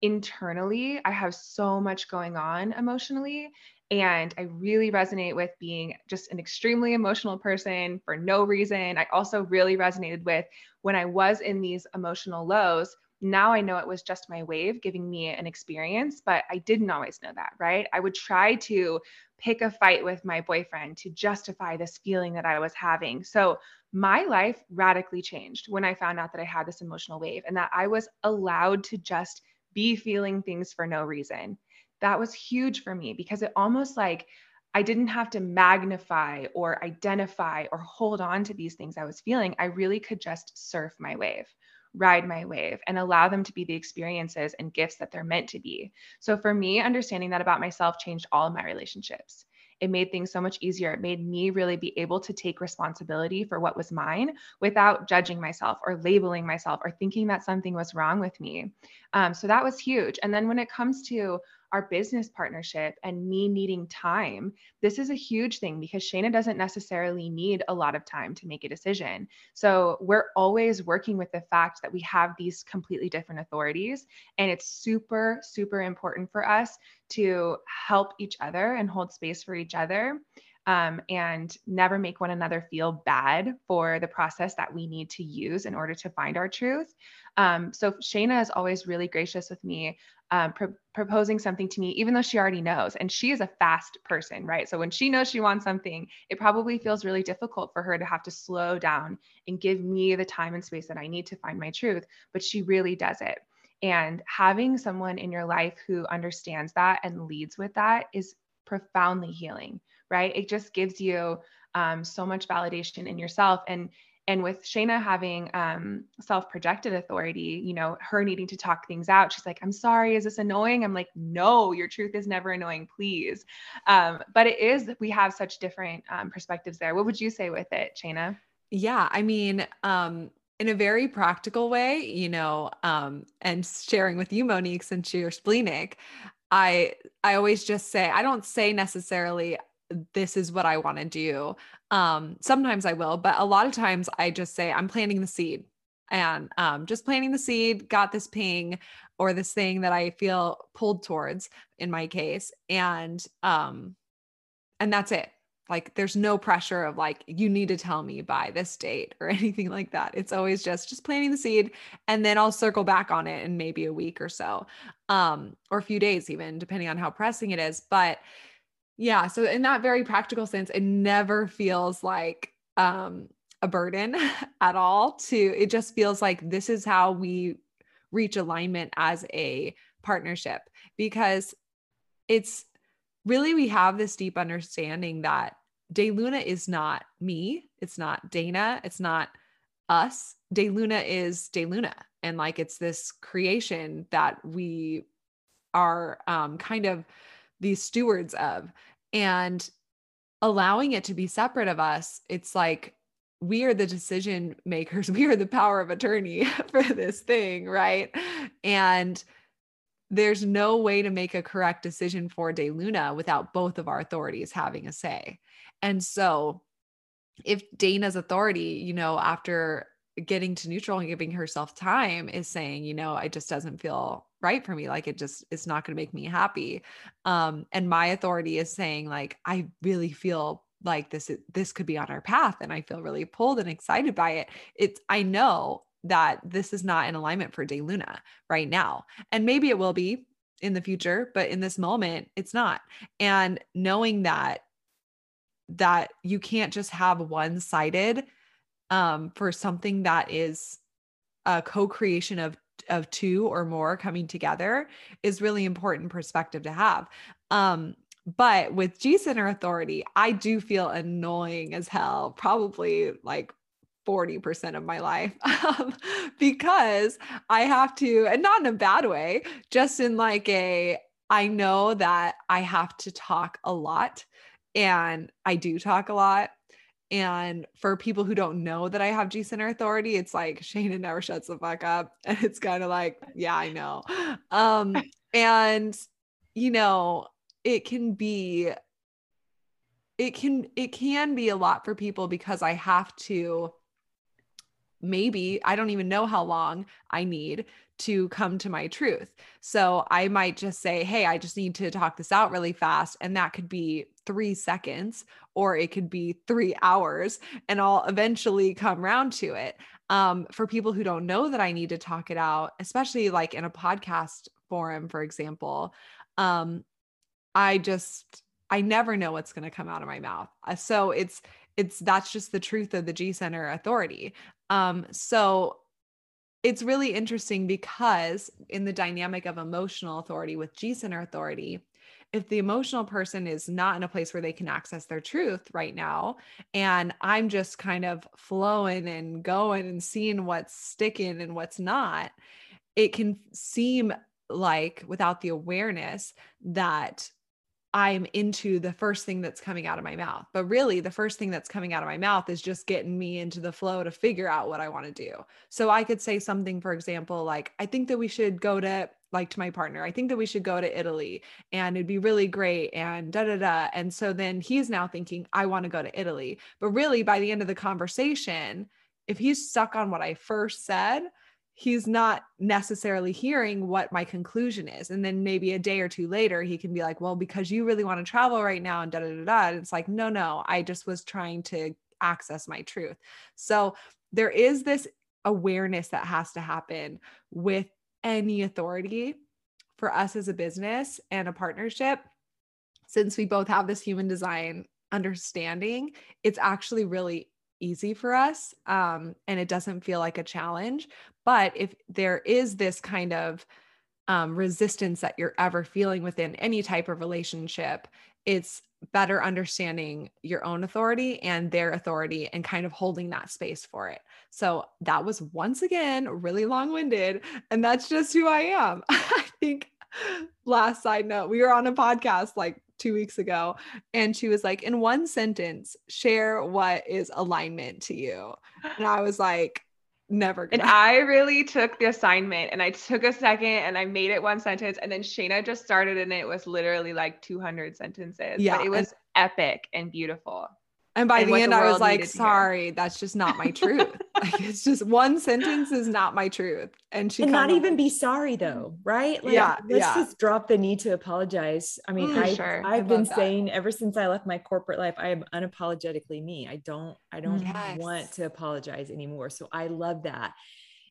internally I have so much going on emotionally. And I really resonate with being just an extremely emotional person for no reason. I also really resonated with when I was in these emotional lows, Now I know it was just my wave giving me an experience, but I didn't always know that, right? I would try to pick a fight with my boyfriend to justify this feeling that I was having. So my life radically changed when I found out that I had this emotional wave and that I was allowed to just be feeling things for no reason. That was huge for me because it almost like I didn't have to magnify or identify or hold on to these things I was feeling. I really could just surf my wave ride my wave and allow them to be the experiences and gifts that they're meant to be. So for me, understanding that about myself changed all of my relationships. It made things so much easier. It made me really be able to take responsibility for what was mine without judging myself or labeling myself or thinking that something was wrong with me. Um, so that was huge. And then when it comes to our business partnership and me needing time, this is a huge thing because Shayna doesn't necessarily need a lot of time to make a decision. So we're always working with the fact that we have these completely different authorities. And it's super, super important for us to help each other and hold space for each other um, and never make one another feel bad for the process that we need to use in order to find our truth. Um, so Shayna is always really gracious with me, um, pro- proposing something to me, even though she already knows. And she is a fast person, right? So when she knows she wants something, it probably feels really difficult for her to have to slow down and give me the time and space that I need to find my truth. But she really does it. And having someone in your life who understands that and leads with that is profoundly healing right? It just gives you um, so much validation in yourself. And and with Shayna having um, self-projected authority, you know, her needing to talk things out, she's like, "I'm sorry, is this annoying?" I'm like, "No, your truth is never annoying, please." Um, but it is. We have such different um, perspectives there. What would you say with it, Shayna? Yeah, I mean, um, in a very practical way, you know, um, and sharing with you, Monique, since you're splenic, I I always just say I don't say necessarily this is what I want to do. Um, sometimes I will, but a lot of times I just say, I'm planting the seed and um, just planting the seed, got this ping or this thing that I feel pulled towards in my case. And, um, and that's it. Like there's no pressure of like, you need to tell me by this date or anything like that. It's always just, just planting the seed and then I'll circle back on it in maybe a week or so, um, or a few days even, depending on how pressing it is. But, yeah. So in that very practical sense, it never feels like um, a burden at all to it just feels like this is how we reach alignment as a partnership because it's really we have this deep understanding that DayLuna is not me, it's not Dana, it's not us. DayLuna is DayLuna. And like it's this creation that we are um, kind of these stewards of. And allowing it to be separate of us it's like we are the decision makers. We are the power of attorney for this thing right? And there's no way to make a correct decision for DayLuna without both of our authorities having a say. And so if dana's authority you know after getting to neutral and giving herself time is saying you know it just doesn't feel right for me like it just it's not going to make me happy um and my authority is saying like i really feel like this is this could be on our path and i feel really pulled and excited by it. It's i know that this is not in alignment for DayLuna right now and maybe it will be in the future but in this moment it's not and knowing that that you can't just have one sided um for something that is a co-creation of of two or more coming together is really important perspective to have. Um, but with G Center Authority, I do feel annoying as hell, probably like 40% of my life um, because I have to, and not in a bad way, just in like a, I know that I have to talk a lot and I do talk a lot. And for people who don't know that I have G Center authority, it's like Shayna never shuts the fuck up. And it's kind of like, yeah, I know. Um, and you know, it can be it can it can be a lot for people because I have to maybe I don't even know how long I need to come to my truth. So I might just say, Hey, I just need to talk this out really fast. And that could be three seconds or it could be three hours and I'll eventually come around to it. um, for people who don't know that I need to talk it out, especially like in a podcast forum, for example, um, I just I never know what's going to come out of my mouth. Uh, so it's it's that's just the truth of the G Center authority. Um, so it's really interesting because in the dynamic of emotional authority with G Center authority, if the emotional person is not in a place where they can access their truth right now, and I'm just kind of flowing and going and seeing what's sticking and what's not, it can seem like without the awareness that I'm into the first thing that's coming out of my mouth. But really, the first thing that's coming out of my mouth is just getting me into the flow to figure out what I want to do. So I could say something, for example, like, I think that we should go to, like, to my partner, I think that we should go to Italy and it'd be really great and da da da. And so then he's now thinking, I want to go to Italy. But really, by the end of the conversation, if he's stuck on what I first said, he's not necessarily hearing what my conclusion is. And then maybe a day or two later, he can be like, well, because you really want to travel right now and da da da da. And it's like, no, no, I just was trying to access my truth. So there is this awareness that has to happen with any authority for us as a business and a partnership. Since we both have this human design understanding, it's actually really easy for us um, and it doesn't feel like a challenge. But if there is this kind of um, resistance that you're ever feeling within any type of relationship, it's better understanding your own authority and their authority and kind of holding that space for it. So that was once again really long winded. And that's just who I am. I think last side note, we were on a podcast like two weeks ago, and she was like, in one sentence, share what is alignment to you. And I was like, never and i really took the assignment and i took a second and i made it one sentence and then shayna just started and it was literally like 200 sentences yeah but it was and, epic and beautiful. And by and the end, the I was like, sorry, that's just not my truth. Like it's just one sentence is not my truth. And she and not even be sorry though, right? Like, yeah. Let's yeah. just drop the need to apologize. I mean, mm, I, sure. I've been that. saying ever since I left my corporate life, I am unapologetically me. I don't, I don't yes. want to apologize anymore. So I love that.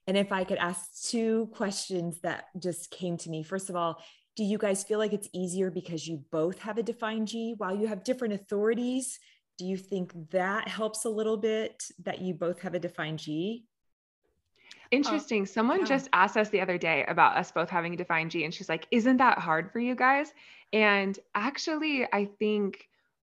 And if I could ask two questions that just came to me. First of all, do you guys feel like it's easier because you both have a defined G while you have different authorities? Do you think that helps a little bit that you both have a defined G? Um, Interesting. Someone yeah. just asked us the other day about us both having a defined G, and she's like, Isn't that hard for you guys? And actually, I think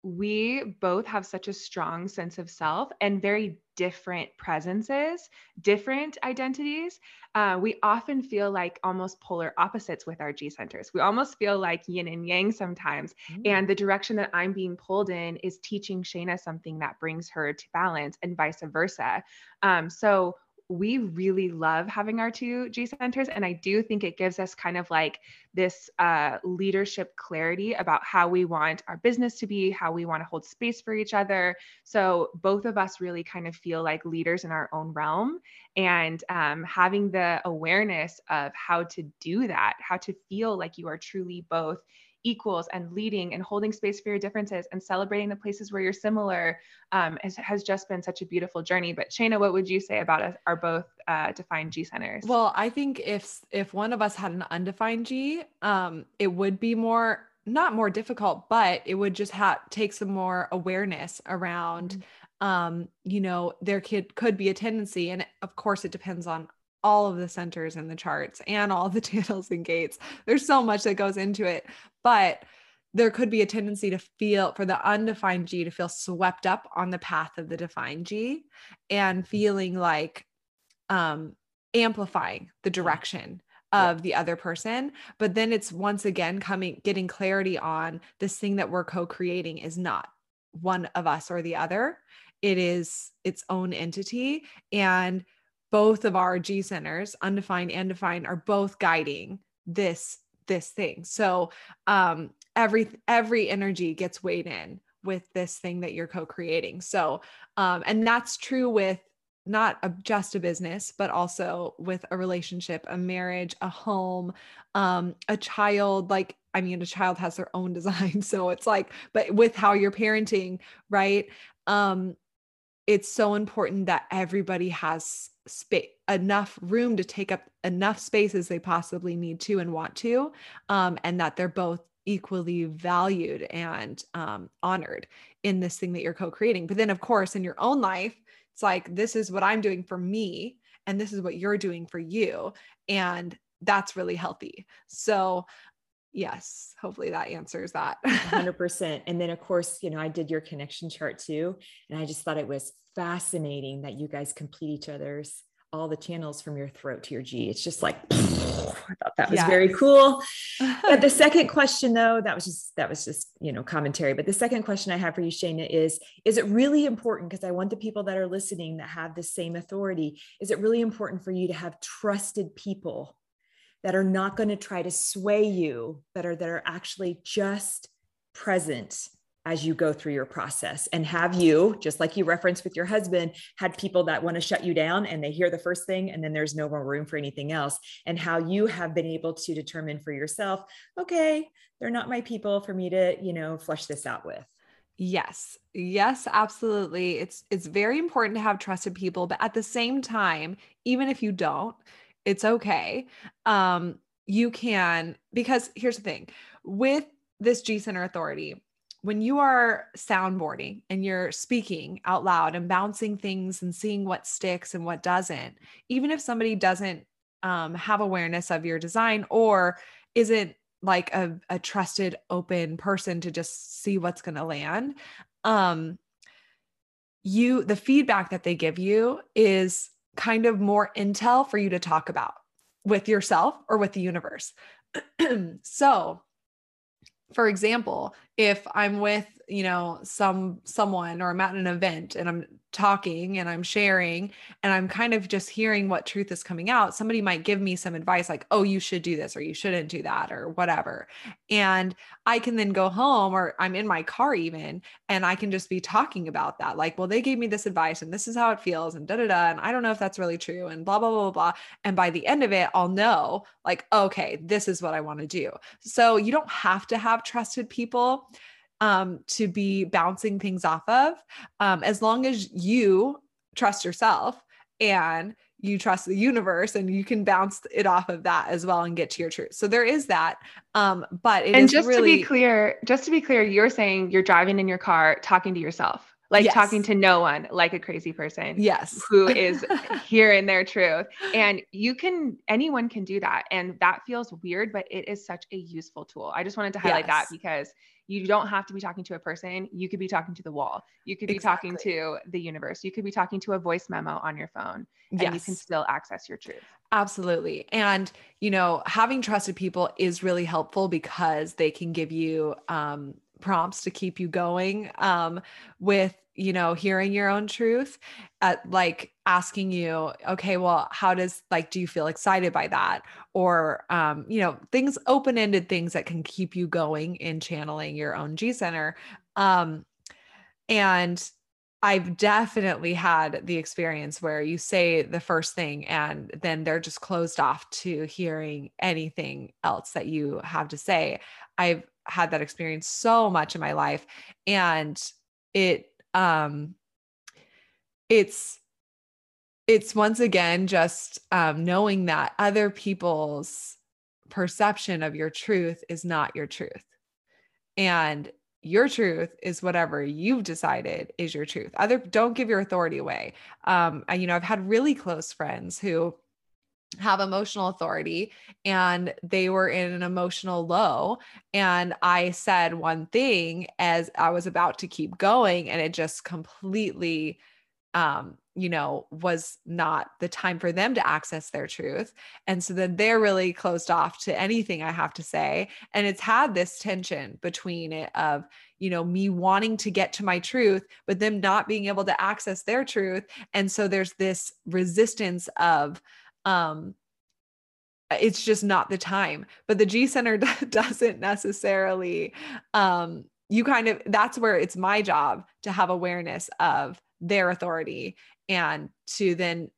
we both have such a strong sense of self and very different presences, different identities. Uh, we often feel like almost polar opposites with our G centers. We almost feel like yin and yang sometimes. Mm. And the direction that I'm being pulled in is teaching Shayna something that brings her to balance and vice versa. Um, so we really love having our two G centers. And I do think it gives us kind of like this uh, leadership clarity about how we want our business to be, how we want to hold space for each other. So both of us really kind of feel like leaders in our own realm. And um, having the awareness of how to do that, how to feel like you are truly both equals and leading and holding space for your differences and celebrating the places where you're similar um, has, has, just been such a beautiful journey. But Shayna, what would you say about us, our both uh, defined G centers? Well, I think if if one of us had an undefined G, um, it would be more not more difficult, but it would just have take some more awareness around. Mm-hmm um you know there could could be a tendency and of course it depends on all of the centers in the charts and all the channels and gates. There's so much that goes into it, but there could be a tendency to feel for the undefined G to feel swept up on the path of the defined G and feeling like um, amplifying the direction of yeah. the other person. But then it's once again coming, getting clarity on this thing that we're co creating is not one of us or the other. It is its own entity. And both of our G centers, undefined and defined, are both guiding this this thing. So um every every energy gets weighed in with this thing that you're co-creating. So um and that's true with not a, just a business, but also with a relationship, a marriage, a home, um, a child. Like, I mean, a child has their own design. So it's like, but with how you're parenting, right? Um, it's so important that everybody has space enough room to take up enough space as they possibly need to and want to um, and that they're both equally valued and um, honored in this thing that you're co-creating. But then of course in your own life it's like this is what i'm doing for me and this is what you're doing for you and that's really healthy. So yes hopefully that answers that. 100% and then of course you know i did your connection chart too and i just thought it was fascinating that you guys complete each other's all the channels from your throat to your G. It's just like I thought that was yes. very cool. but the second question though, that was just that was just, you know, commentary. But the second question I have for you, Shayna, is is it really important? Because I want the people that are listening that have the same authority, is it really important for you to have trusted people that are not going to try to sway you, that are that are actually just present as you go through your process and have you just like you referenced with your husband had people that want to shut you down and they hear the first thing and then there's no more room for anything else and how you have been able to determine for yourself okay they're not my people for me to you know flush this out with Yes. Yes, absolutely. It's it's very important to have trusted people, but at the same time, even if you don't, it's okay. Um you can because here's the thing. With this G Center authority, when you are soundboarding and you're speaking out loud and bouncing things and seeing what sticks and what doesn't, even if somebody doesn't um, have awareness of your design or isn't like a, a trusted, open person to just see what's going to land, um, you the feedback that they give you is kind of more intel for you to talk about with yourself or with the universe. so for example, if I'm with, you know, some someone or I'm at an event and I'm talking and I'm sharing and I'm kind of just hearing what truth is coming out, somebody might give me some advice like, oh, you should do this or you shouldn't do that or whatever. And I can then go home or I'm in my car even and I can just be talking about that. Like, well, they gave me this advice and this is how it feels and da da da. And I don't know if that's really true and blah, blah, blah, blah. blah. And by the end of it, I'll know like, okay, this is what I want to do. So you don't have to have trusted people um, to be bouncing things off of, um, as long as you trust yourself and you trust the universe and you can bounce it off of that as well and get to your truth. So there is that. Um, but and just really- to be clear, just to be clear, you're saying you're driving in your car, talking to yourself like yes. talking to no one like a crazy person yes who is hearing their truth and you can anyone can do that and that feels weird but it is such a useful tool i just wanted to highlight yes. that because you don't have to be talking to a person. You could be talking to the wall. You could be exactly. talking to the universe. You could be talking to a voice memo on your phone and yes. you can still access your truth. Absolutely. And, you know, having trusted people is really helpful because they can give you um, prompts to keep you going um, with you know hearing your own truth at like asking you okay well how does like do you feel excited by that or um you know things open-ended things that can keep you going in channeling your own g center um and I've definitely had the experience where you say the first thing and then they're just closed off to hearing anything else that you have to say. I've had that experience so much in my life and it um it's it's once again just um, knowing that other people's perception of your truth is not your truth. And your truth is whatever you've decided is your truth. Other don't give your authority away. Um I, you know i've had really close friends who have emotional authority and they were in an emotional low and i said one thing as i was about to keep going and it just completely um you know was not the time for them to access their truth and so then they're really closed off to anything i have to say and it's had this tension between it of you know me wanting to get to my truth but them not being able to access their truth and so there's this resistance of um it's just not the time. But the g center doesn't necessarily um you kind of that's where it's my job to have awareness of their authority and to then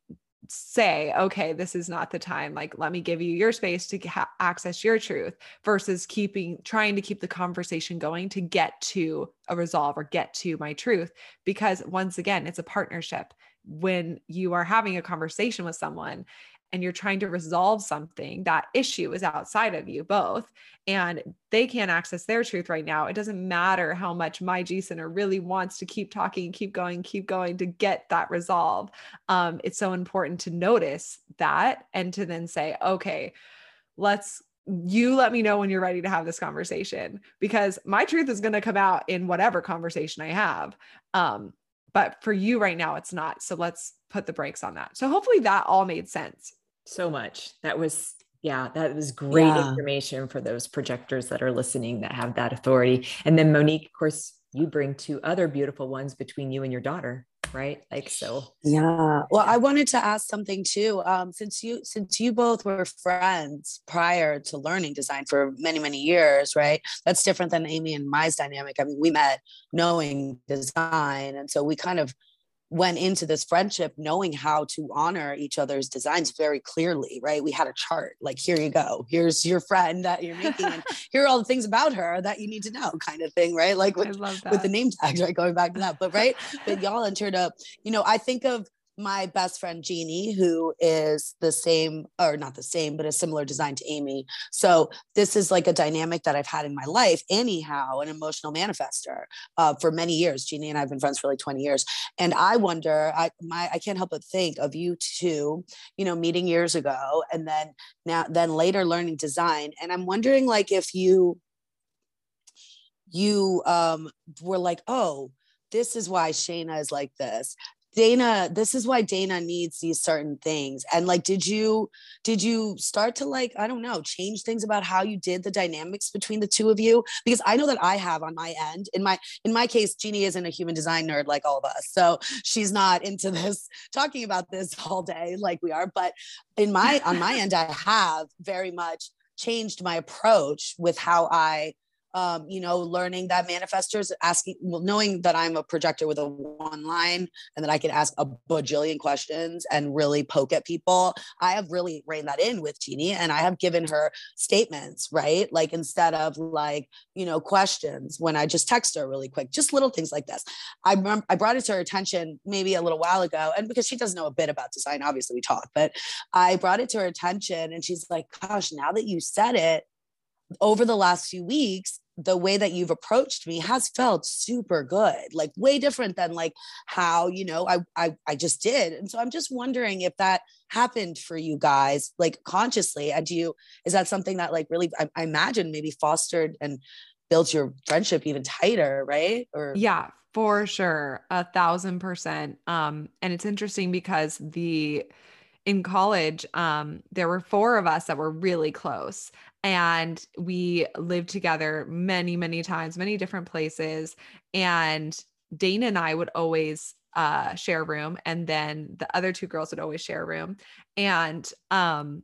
say okay this is not the time. Like let me give you your space to ha- access your truth versus keeping trying to keep the conversation going to get to a resolve or get to my truth. Because once again it's a partnership. When you are having a conversation with someone and you're trying to resolve something, that issue is outside of you both, and they can't access their truth right now. It doesn't matter how much my G center really wants to keep talking, keep going, keep going to get that resolve. Um, it's so important to notice that and to then say, okay, let's you let me know when you're ready to have this conversation because my truth is going to come out in whatever conversation I have. Um, but for you right now, it's not. So let's put the brakes on that. So hopefully that all made sense. So much. That was, yeah, that was great yeah. information for those projectors that are listening that have that authority. And then Monique, of course, you bring two other beautiful ones between you and your daughter right like so yeah well i wanted to ask something too um, since you since you both were friends prior to learning design for many many years right that's different than amy and my's dynamic i mean we met knowing design and so we kind of went into this friendship knowing how to honor each other's designs very clearly, right? We had a chart like, here you go. Here's your friend that you're making. and here are all the things about her that you need to know, kind of thing, right? Like with, with the name tags, right? Going back to that. But right. but y'all entered up, you know, I think of my best friend Jeannie, who is the same, or not the same, but a similar design to Amy. So this is like a dynamic that I've had in my life, anyhow, an emotional manifester uh, for many years. Jeannie and I have been friends for like 20 years. And I wonder, I my I can't help but think of you two, you know, meeting years ago and then now then later learning design. And I'm wondering like if you you um were like, oh, this is why Shayna is like this. Dana, this is why Dana needs these certain things. And like, did you did you start to like, I don't know, change things about how you did the dynamics between the two of you? Because I know that I have on my end. In my in my case, Jeannie isn't a human design nerd like all of us. So she's not into this talking about this all day like we are. But in my on my end, I have very much changed my approach with how I um, you know, learning that manifestors asking, well, knowing that I'm a projector with a one line and that I can ask a bajillion questions and really poke at people. I have really reined that in with Jeannie and I have given her statements, right? Like instead of like, you know, questions when I just text her really quick, just little things like this. I remember I brought it to her attention maybe a little while ago. And because she doesn't know a bit about design, obviously we talk, but I brought it to her attention and she's like, gosh, now that you said it, over the last few weeks the way that you've approached me has felt super good like way different than like how you know I, I i just did. And so i'm just wondering if that happened for you guys like consciously. And do you is that something that like really I, I imagine maybe fostered and built your friendship even tighter right? Or yeah for sure. A thousand percent. Um and it's interesting because the in college um there were four of us that were really close and we lived together many many times many different places and dana and i would always uh, share a room and then the other two girls would always share a room and um,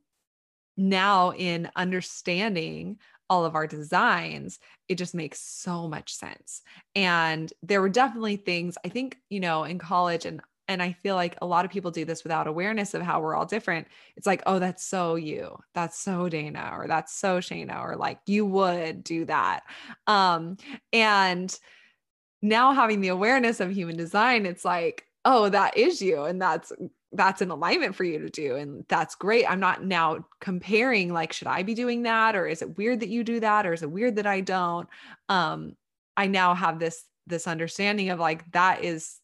now in understanding all of our designs it just makes so much sense and there were definitely things i think you know in college and and I feel like a lot of people do this without awareness of how we're all different. It's like, oh, that's so you. That's so Dana, or that's so Shayna or like you would do that. Um, and now having the awareness of human design, it's like, oh, that is you. And that's that's an alignment for you to do. And that's great. I'm not now comparing like, should I be doing that? Or is it weird that you do that? Or is it weird that I don't? Um, I now have this this understanding of like that is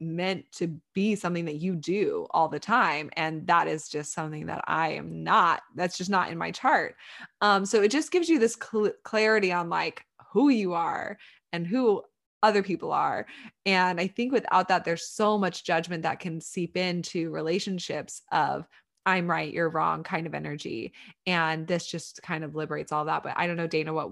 meant to be something that you do all the time and that is just something that i am not that's just not in my chart. Um so it just gives you this cl- clarity on like who you are and who other people are. And i think without that there's so much judgment that can seep into relationships of I'm right, you're wrong kind of energy. And this just kind of liberates all that. But I don't know, Dana, what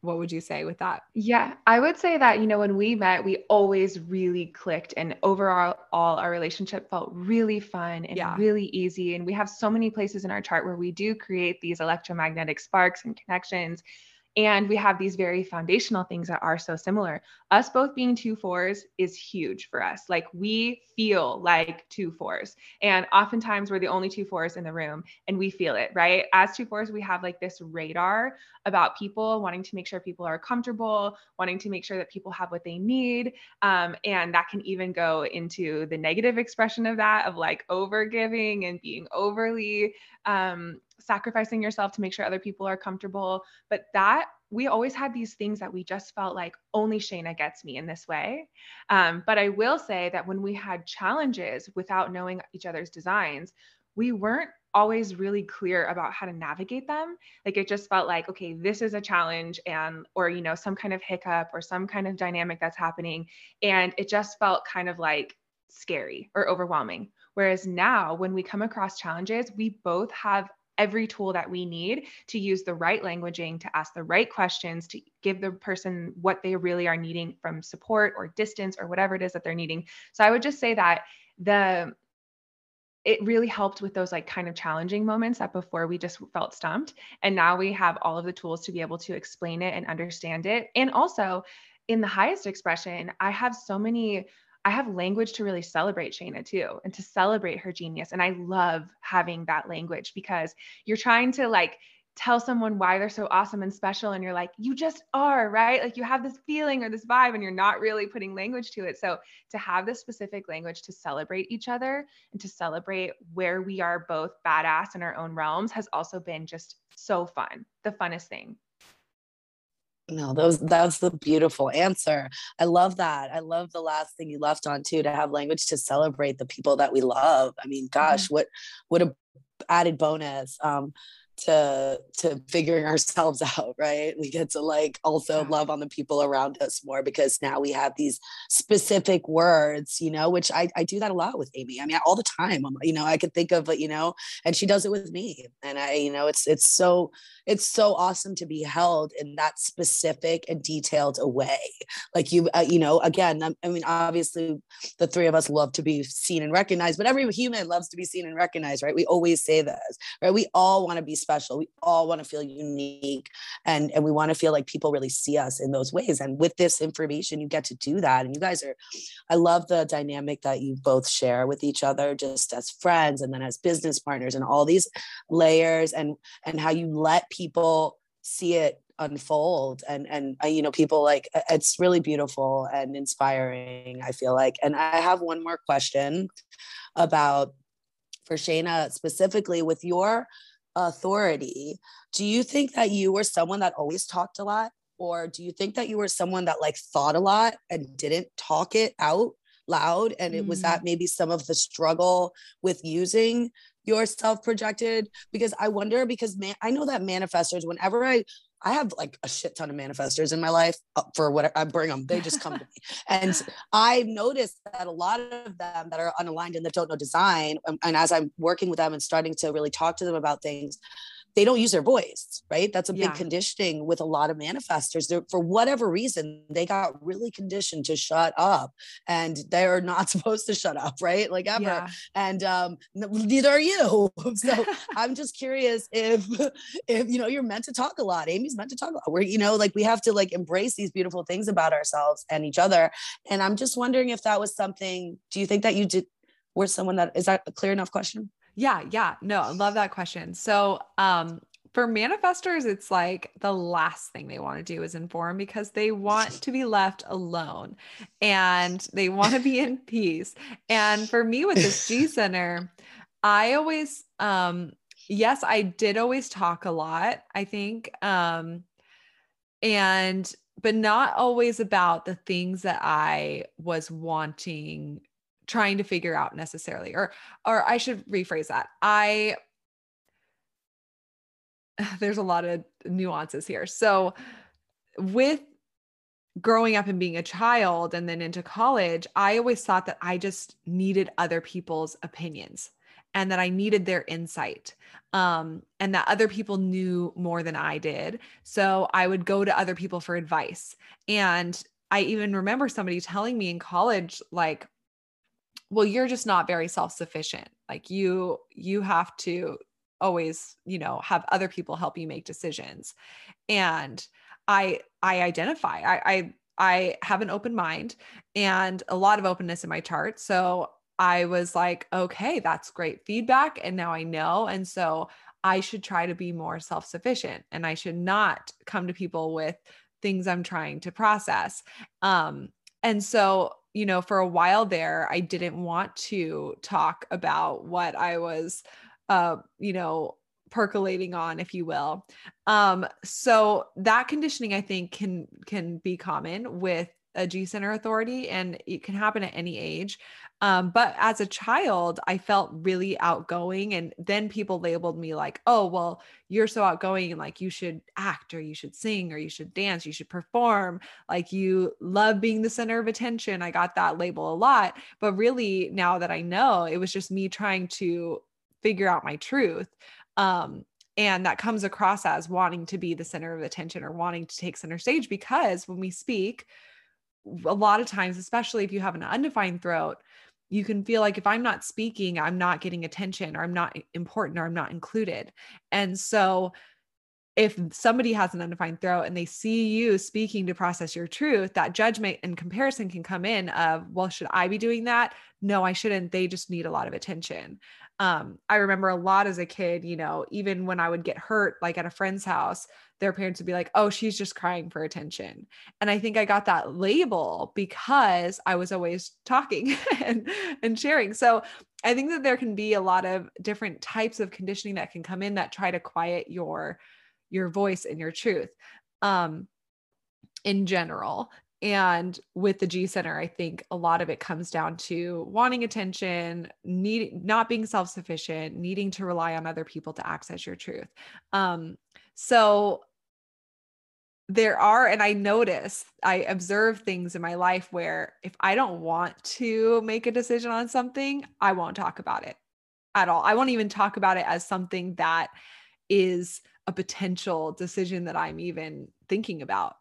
what would you say with that? Yeah, I would say that, you know, when we met, we always really clicked and overall all our relationship felt really fun and yeah. really easy. And we have so many places in our chart where we do create these electromagnetic sparks and connections. And we have these very foundational things that are so similar. Us both being two fours is huge for us. Like we feel like two fours. And oftentimes we're the only two fours in the room and we feel it, right? As two fours, we have like this radar about people, wanting to make sure people are comfortable, wanting to make sure that people have what they need. Um, and that can even go into the negative expression of that, of like over giving and being overly um, sacrificing yourself to make sure other people are comfortable. But that we always had these things that we just felt like only Shayna gets me in this way. Um, but I will say that when we had challenges without knowing each other's designs, we weren't always really clear about how to navigate them. Like it just felt like okay this is a challenge and or you know some kind of hiccup or some kind of dynamic that's happening. And it just felt kind of like scary or overwhelming. Whereas now when we come across challenges we both have every tool that we need to use the right languaging, to ask the right questions, to give the person what they really are needing from support or distance or whatever it is that they're needing. So I would just say that the it really helped with those like kind of challenging moments that before we just felt stumped and now we have all of the tools to be able to explain it and understand it and also in the highest expression i have so many I have language to really celebrate Shayna too and to celebrate her genius. And I love having that language because you're trying to like tell someone why they're so awesome and special. And you're like, you just are, right? Like you have this feeling or this vibe and you're not really putting language to it. So to have this specific language to celebrate each other and to celebrate where we are both badass in our own realms has also been just so fun, the funnest thing. No, those that's the beautiful answer. I love that. I love the last thing you left on too to have language to celebrate the people that we love. I mean, gosh, mm-hmm. what what a added bonus. Um, to to figuring ourselves out right? We get to like also yeah. love on the people around us more because now we have these specific words you know which i, I do that a lot with amy. I mean all the time I'm, you know i could think of you know and she does it with me. And i you know it's it's so it's so awesome to be held in that specific and detailed a way. Like you uh, you know again I, I mean obviously the three of us love to be seen and recognized but every human loves to be seen and recognized right? We always say this right? We all want to be special. We all want to feel unique and, and we want to feel like people really see us in those ways. And with this information, you get to do that. And you guys are, I love the dynamic that you both share with each other, just as friends and then as business partners and all these layers and and how you let people see it unfold and and uh, you know people like it's really beautiful and inspiring i feel like and i have one more question about for Shayna specifically with your authority. Do you think that you were someone that always talked a lot? Or do you think that you were someone that like thought a lot and didn't talk it out loud? And it was that mm. maybe some of the struggle with using your self projected because i wonder because man i know that manifestors whenever i I have like a shit ton of manifestors in my life uh, for what I bring them. They just come to me. And I've noticed that a lot of them that are unaligned and that don't know design, and, and as I'm working with them and starting to really talk to them about things, they don't use their voice, right? That's a big yeah. conditioning with a lot of manifestors. They're, for whatever reason, they got really conditioned to shut up and they're not supposed to shut up, right? Like ever. Yeah. And um, neither are you. so I'm just curious if, if, you know, you're meant to talk a lot. Amy's meant to talk a lot. We're, you know, like we have to like embrace these beautiful things about ourselves and each other. And I'm just wondering if that was something, do you think that you did, were someone that, is that a clear enough question? Yeah, yeah. No, I love that question. So, um, for manifestors, it's like the last thing they want to do is inform because they want to be left alone and they want to be in peace. And for me with this G Center, I always, um, yes, I did always talk a lot, I think. Um, and, but not always about the things that I was wanting trying to figure out necessarily or or I should rephrase that. I there's a lot of nuances here. So with growing up and being a child and then into college, I always thought that I just needed other people's opinions and that I needed their insight. Um, and that other people knew more than I did. So I would go to other people for advice. And I even remember somebody telling me in college, like, well you're just not very self-sufficient like you you have to always you know have other people help you make decisions and I I identify. I I I have an open mind and a lot of openness in my chart. So I was like, okay, that's great feedback. And now I know. And so I should try to be more self sufficient and I should not come to people with things I'm trying to process. Um, and so, you know, for a while there, I didn't want to talk about what I was, uh, you know, percolating on if you will um so that conditioning i think can can be common with a G center authority and it can happen at any age. Um, but as a child, I felt really outgoing. And then people labeled me like, oh, well, you're so outgoing and like you should act or you should sing or you should dance, you should perform. Like you love being the center of attention. I got that label a lot. But really, now that I know, it was just me trying to figure out my truth. Um, and that comes across as wanting to be the center of attention or wanting to take center stage because when we speak, a lot of times, especially if you have an undefined throat, you can feel like if I'm not speaking, I'm not getting attention or I'm not important or I'm not included. And so if somebody has an undefined throat and they see you speaking to process your truth, that judgment and comparison can come in of, well, should I be doing that? No, I shouldn't. They just need a lot of attention. Um, I remember a lot as a kid, you know, even when I would get hurt, like at a friend's house, their parents would be like, oh, she's just crying for attention. And I think I got that label because I was always talking and, and sharing. So I think that there can be a lot of different types of conditioning that can come in that try to quiet your your voice and your truth um, in general. And with the G center, I think a lot of it comes down to wanting attention, need not being self-sufficient, needing to rely on other people to access your truth. Um, so there are, and I notice, I observe things in my life where if I don't want to make a decision on something, I won't talk about it at all. I won't even talk about it as something that is a potential decision that I'm even thinking about.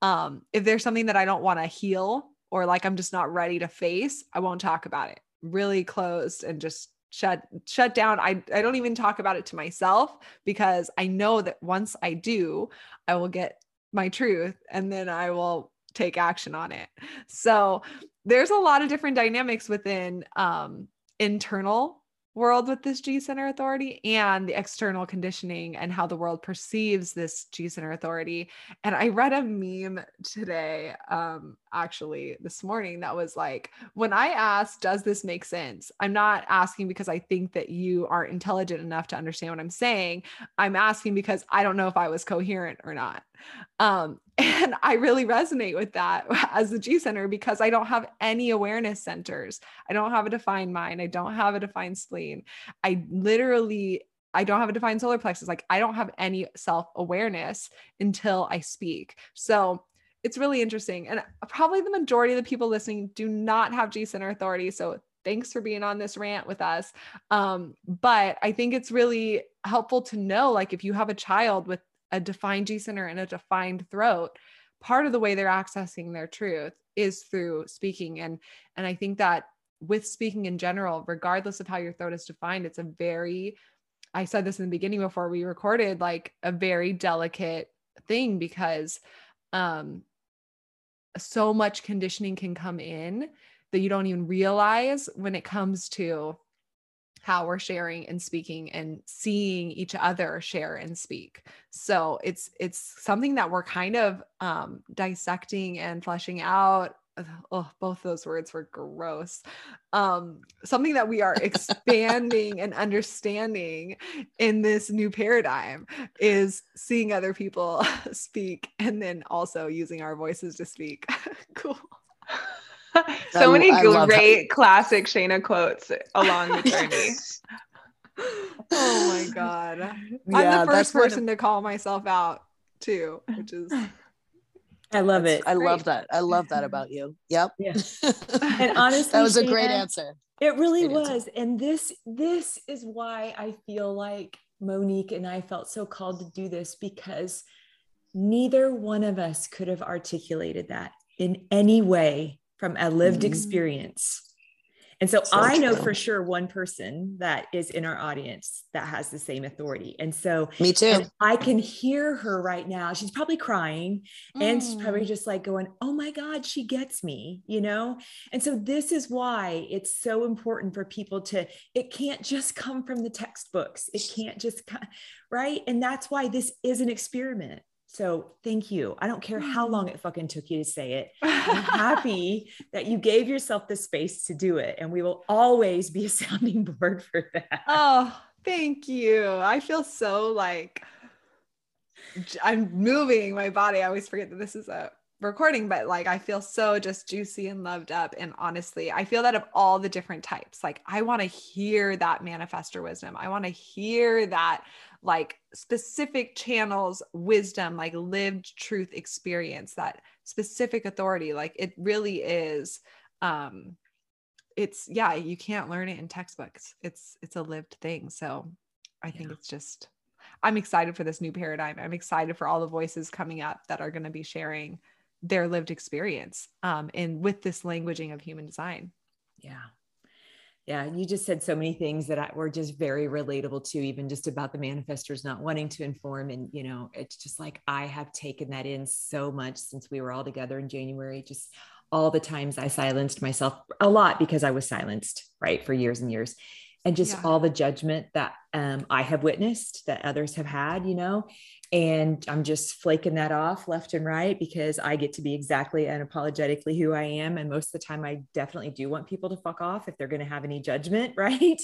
Um, if there's something that I don't want to heal or like I'm just not ready to face, I won't talk about it. Really closed and just shut shut down. I I don't even talk about it to myself because I know that once I do, I will get my truth and then I will take action on it. So there's a lot of different dynamics within um internal world with this G center authority and the external conditioning and how the world perceives this G center authority. And I read a meme today, um, actually this morning, that was like, when I ask, does this make sense? I'm not asking because I think that you aren't intelligent enough to understand what I'm saying. I'm asking because I don't know if I was coherent or not. Um, and I really resonate with that as the G center because I don't have any awareness centers. I don't have a defined mind. I don't have a defined spleen. I literally I don't have a defined solar plexus. Like I don't have any self awareness until I speak. So it's really interesting. And probably the majority of the people listening do not have G center authority. So thanks for being on this rant with us. Um, but I think it's really helpful to know like if you have a child with a defined G center and a defined throat, part of the way they're accessing their truth is through speaking. And and I think that with speaking in general, regardless of how your throat is defined, it's a very I said this in the beginning before we recorded, like a very delicate thing because um so much conditioning can come in that you don't even realize when it comes to how we're sharing and speaking and seeing each other share and speak. So it's it's something that we're kind of um, dissecting and fleshing out oh both those words were gross um something that we are expanding and understanding in this new paradigm is seeing other people speak and then also using our voices to speak cool so I, many I great classic Shayna quotes along the journey. oh my god. Yeah, I'm the first person to call myself out too, which is I love it. I love that. I love that about you. Yep. Yeah. And honestly, that was a great answer. It really great was. Answer. And this this is why I feel like Monique and I felt so called to do this because neither one of us could have articulated that in any way from a lived mm-hmm. experience. And so, so I know true. for sure one person that is in our audience that has the same authority. And so, me too. I can hear her right now. She's probably crying mm. and she's probably mm. just like going, Oh my God, she gets me, you know? And so, this is why it's so important for people to, it can't just come from the textbooks. It can't just, come, right? And that's why this is an experiment. So thank you. I don't care how long mm. it fucking took you to say it. I'm happy that you gave yourself the space to do it. And we will always be a sounding board for that. Oh, thank you. I feel so like I'm moving my body. I always forget that this is a recording, but like I feel so just juicy and loved up. And honestly, I feel that of all the different types, like I want to hear that manifestor wisdom. I want to hear that like specific channels wisdom like lived truth experience that specific authority like it really is um it's yeah you can't learn it in textbooks. It's it's a lived thing. So i think yeah. it's just i'm excited for this new paradigm. I'm excited for all the voices coming up that are going to be sharing their lived experience um and with this languaging of human design. Yeah yeah, you just said so many things that I, were just very relatable to, even just about the manifestors not wanting to inform. And, you know, it's just like I have taken that in so much since we were all together in January, just all the times I silenced myself a lot because I was silenced, right, for years and years. And just yeah. all the judgment that um, I have witnessed that others have had, you know, and I'm just flaking that off left and right because I get to be exactly unapologetically who I am. And most of the time, I definitely do want people to fuck off if they're going to have any judgment, right?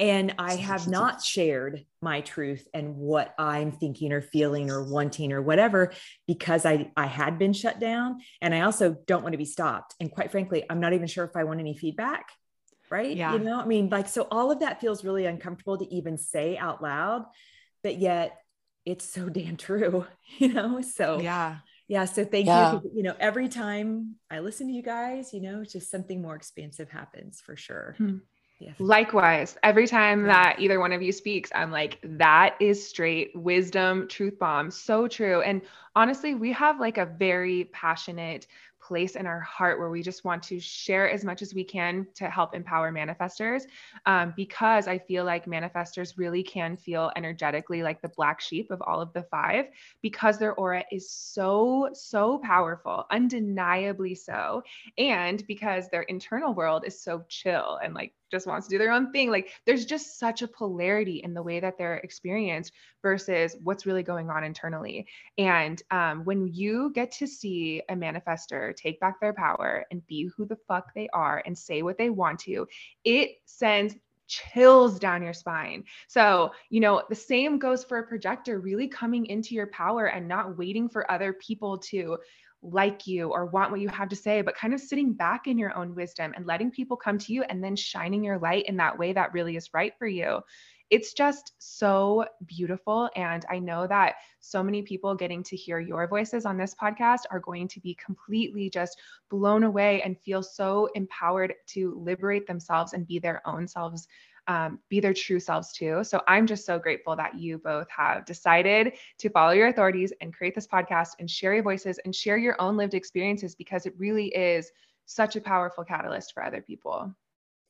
And I have not shared my truth and what I'm thinking or feeling or wanting or whatever because I, I had been shut down. And I also don't want to be stopped. And quite frankly, I'm not even sure if I want any feedback. Right. Yeah. You know, I mean, like, so all of that feels really uncomfortable to even say out loud. But yet, it's so damn true, you know? So, yeah. Yeah. So thank yeah. you. You know, every time I listen to you guys, you know, just something more expansive happens for sure. Hmm. Yeah. Likewise, every time yeah. that either one of you speaks, I'm like, that is straight wisdom, truth bomb. So true. And honestly, we have like a very passionate place in our heart where we just want to share as much as we can to help empower manifestors um, because I feel like manifestors really can feel energetically like the black sheep of all of the five because their aura is so, so powerful, undeniably so. And because their internal world is so chill and like just wants to do their own thing. Like there's just such a polarity in the way that they're experienced versus what's really going on internally. And um, when you get to see a manifester take back their power and be who the fuck they are and say what they want to, it sends chills down your spine. So, you know, the same goes for a projector really coming into your power and not waiting for other people to like you or want what you have to say, but kind of sitting back in your own wisdom and letting people come to you and then shining your light in that way that really is right for you. It's just so beautiful. And I know that so many people getting to hear your voices on this podcast are going to be completely just blown away and feel so empowered to liberate themselves and be their own selves um, be their true selves too. So I'm just so grateful that you both have decided to follow your authorities and create this podcast and share your voices and share your own lived experiences because it really is such a powerful catalyst for other people.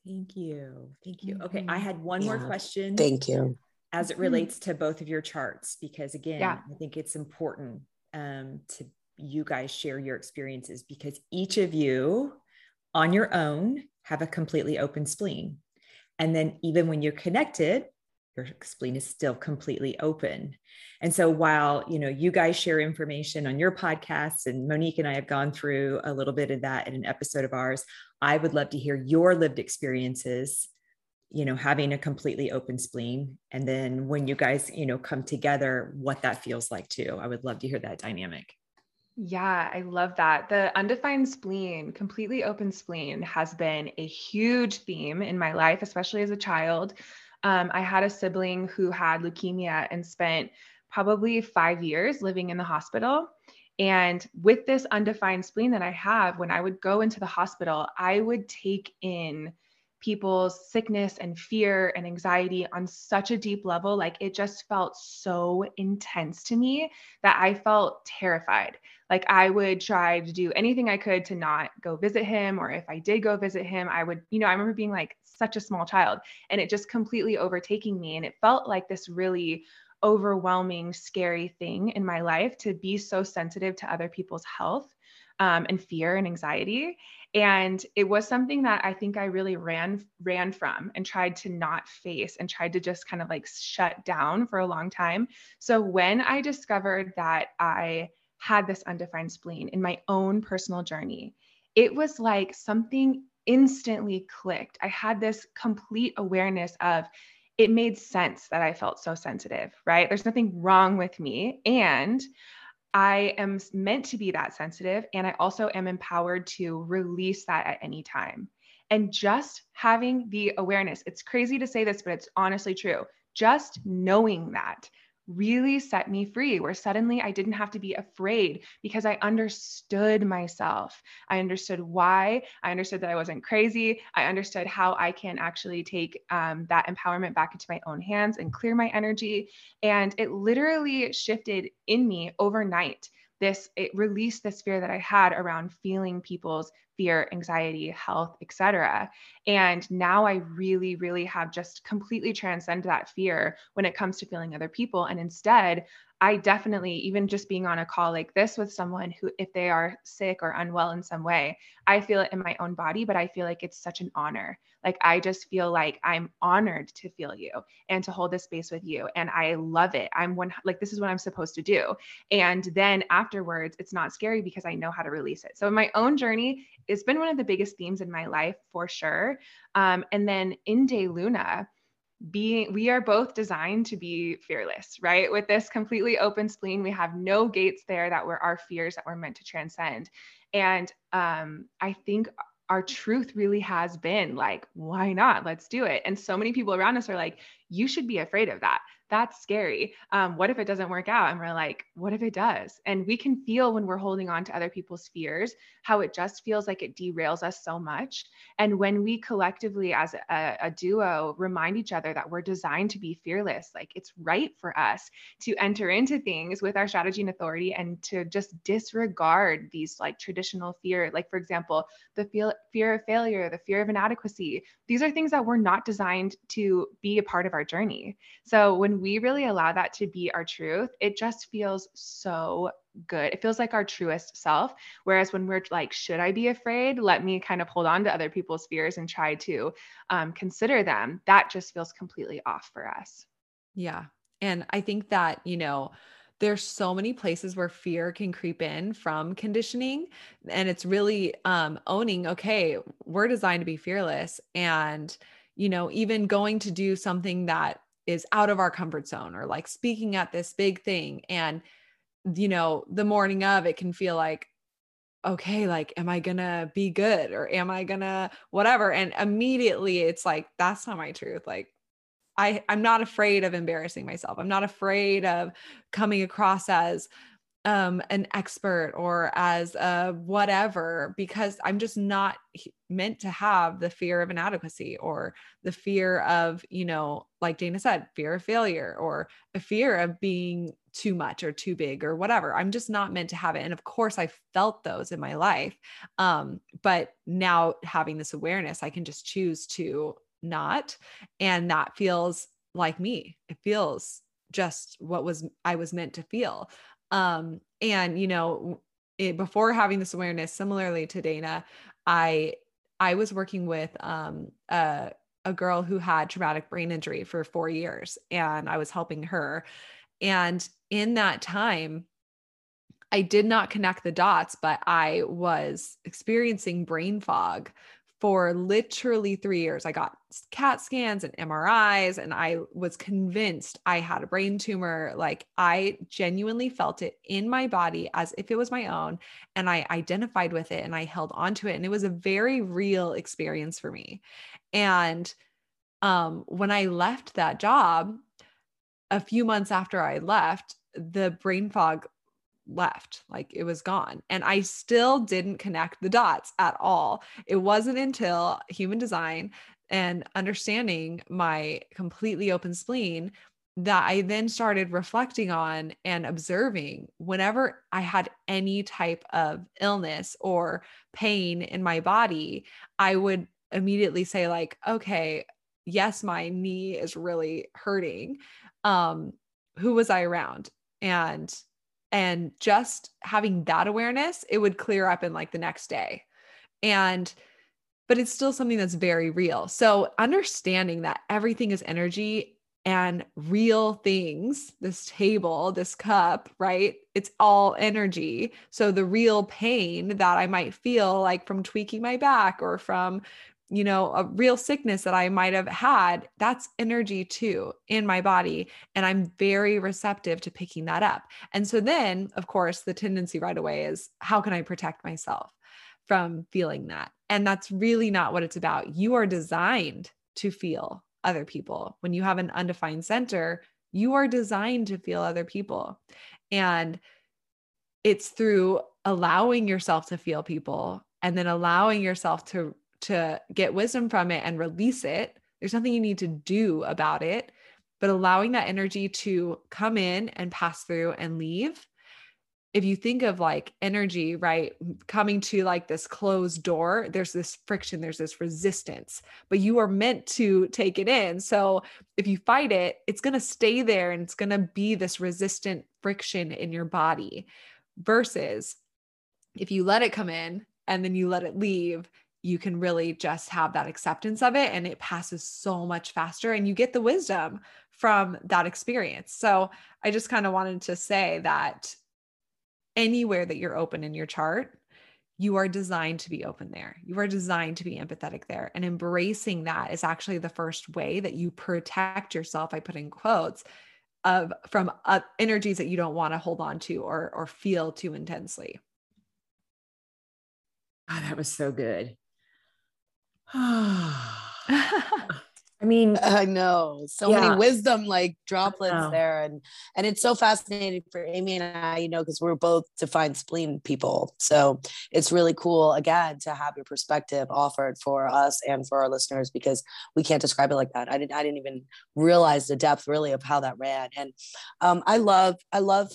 Thank you. Thank you. Okay. I had one yeah. more question. Thank you. As it mm-hmm. relates to both of your charts, because again, yeah. I think it's important um, to you guys share your experiences because each of you on your own have a completely open spleen. And then even when you're connected, your spleen is still completely open. And so while, you know, you guys share information on your podcasts and Monique and I have gone through a little bit of that in an episode of ours, I would love to hear your lived experiences, you know, having a completely open spleen. And then when you guys, you know, come together, what that feels like too. I would love to hear that dynamic. Yeah, I love that. The undefined spleen, completely open spleen, has been a huge theme in my life, especially as a child. Um, I had a sibling who had leukemia and spent probably five years living in the hospital. And with this undefined spleen that I have, when I would go into the hospital, I would take in people's sickness and fear and anxiety on such a deep level. Like it just felt so intense to me that I felt terrified. Like I would try to do anything I could to not go visit him. Or if I did go visit him, I would, you know, I remember being like such a small child and it just completely overtaking me. And it felt like this really overwhelming, scary thing in my life to be so sensitive to other people's health um, and fear and anxiety and it was something that i think i really ran ran from and tried to not face and tried to just kind of like shut down for a long time so when i discovered that i had this undefined spleen in my own personal journey it was like something instantly clicked i had this complete awareness of it made sense that I felt so sensitive, right? There's nothing wrong with me. And I am meant to be that sensitive. And I also am empowered to release that at any time. And just having the awareness, it's crazy to say this, but it's honestly true. Just knowing that really set me free, where suddenly I didn't have to be afraid because I understood myself. I understood why. I understood that I wasn't crazy. I understood how I can actually take um, that empowerment back into my own hands and clear my energy. And it literally shifted in me overnight this it released this fear that i had around feeling people's fear anxiety health etc and now i really really have just completely transcended that fear when it comes to feeling other people. And instead I definitely, even just being on a call like this with someone who, if they are sick or unwell in some way, I feel it in my own body, but I feel like it's such an honor. Like, I just feel like I'm honored to feel you and to hold this space with you. And I love it. I'm one, like, this is what I'm supposed to do. And then afterwards, it's not scary because I know how to release it. So, in my own journey, it's been one of the biggest themes in my life for sure. Um, and then in DayLuna, being we are both designed to be fearless right? With this completely open spleen we have no gates there that were our fears that we're meant to transcend. And um, i think our truth really has been like why not? Let's do it. And so many people around us are like you should be afraid of that that's scary. Um, what if it doesn't work out? And we're like, what if it does? And we can feel when we're holding on to other people's fears how it just feels like it derails us so much. And when we collectively, as a, a duo, remind each other that we're designed to be fearless, like it's right for us to enter into things with our strategy and authority and to just disregard these like traditional fear. Like, for example, the fear, fear of failure, the fear of inadequacy. These are things that we're not designed to be a part of our journey. So when we really allow that to be our truth, it just feels so good. It feels like our truest self. Whereas when we're like, should I be afraid? Let me kind of hold on to other people's fears and try to um, consider them. That just feels completely off for us. Yeah. And I think that, you know, there's so many places where fear can creep in from conditioning and it's really um, owning okay we're designed to be fearless and you know even going to do something that is out of our comfort zone or like speaking at this big thing and you know the morning of it can feel like okay like am i gonna be good or am i gonna whatever? And immediately it's like that's not my truth. Like i i'm not afraid of embarrassing myself. I'm not afraid of coming across as um, an expert or as a whatever because I'm just not meant to have the fear of inadequacy or the fear of, you know, like Dana said, fear of failure or a fear of being too much or too big or whatever. I'm just not meant to have it. And of course, I felt those in my life. Um, but now having this awareness, I can just choose to not. And that feels like me. It feels just what was I was meant to feel. Um, and you know, it, before having this awareness, similarly to Dana, I I was working with um, a, a girl who had traumatic brain injury for four years, and I was helping her. And in that time, I did not connect the dots, but I was experiencing brain fog for literally three years. I got CAT scans and MRIs, and I was convinced I had a brain tumor. Like I genuinely felt it in my body as if it was my own. And I identified with it and I held on to it. And it was a very real experience for me. And um, when I left that job, a few months after I left, the brain fog left like it was gone and i still didn't connect the dots at all it wasn't until human design and understanding my completely open spleen that I then started reflecting on and observing whenever I had any type of illness or pain in my body, I would immediately say like, okay, yes, my knee is really hurting. Um, who was I around? And and just having that awareness, it would clear up in like the next day. And but it's still something that's very real. So understanding that everything is energy and real things, this table, this cup, right? It's all energy. So the real pain that I might feel like from tweaking my back or from you know, a real sickness that I might have had, that's energy too in my body. And I'm very receptive to picking that up. And so then, of course, the tendency right away is how can I protect myself from feeling that? And that's really not what it's about. You are designed to feel other people. When you have an undefined center, you are designed to feel other people. And it's through allowing yourself to feel people and then allowing yourself to to get wisdom from it and release it. There's nothing you need to do about it, but allowing that energy to come in and pass through and leave. If you think of like energy, right, coming to like this closed door, there's this friction, there's this resistance, but you are meant to take it in. So if you fight it, it's going to stay there and it's going to be this resistant friction in your body versus if you let it come in and then you let it leave, you can really just have that acceptance of it and it passes so much faster and you get the wisdom from that experience. So I just kind of wanted to say that anywhere that you're open in your chart, you are designed to be open there. You are designed to be empathetic there. And embracing that is actually the first way that you protect yourself, I put in quotes, of from uh, energies that you don't want to hold on to or or feel too intensely. Oh, that was so good. I mean, I know so yeah. many wisdom like droplets there, and and it's so fascinating for Amy and I, you know, because we're both defined spleen people. So it's really cool again to have your perspective offered for us and for our listeners because we can't describe it like that. I didn't I didn't even realize the depth really of how that ran, and um, I love I love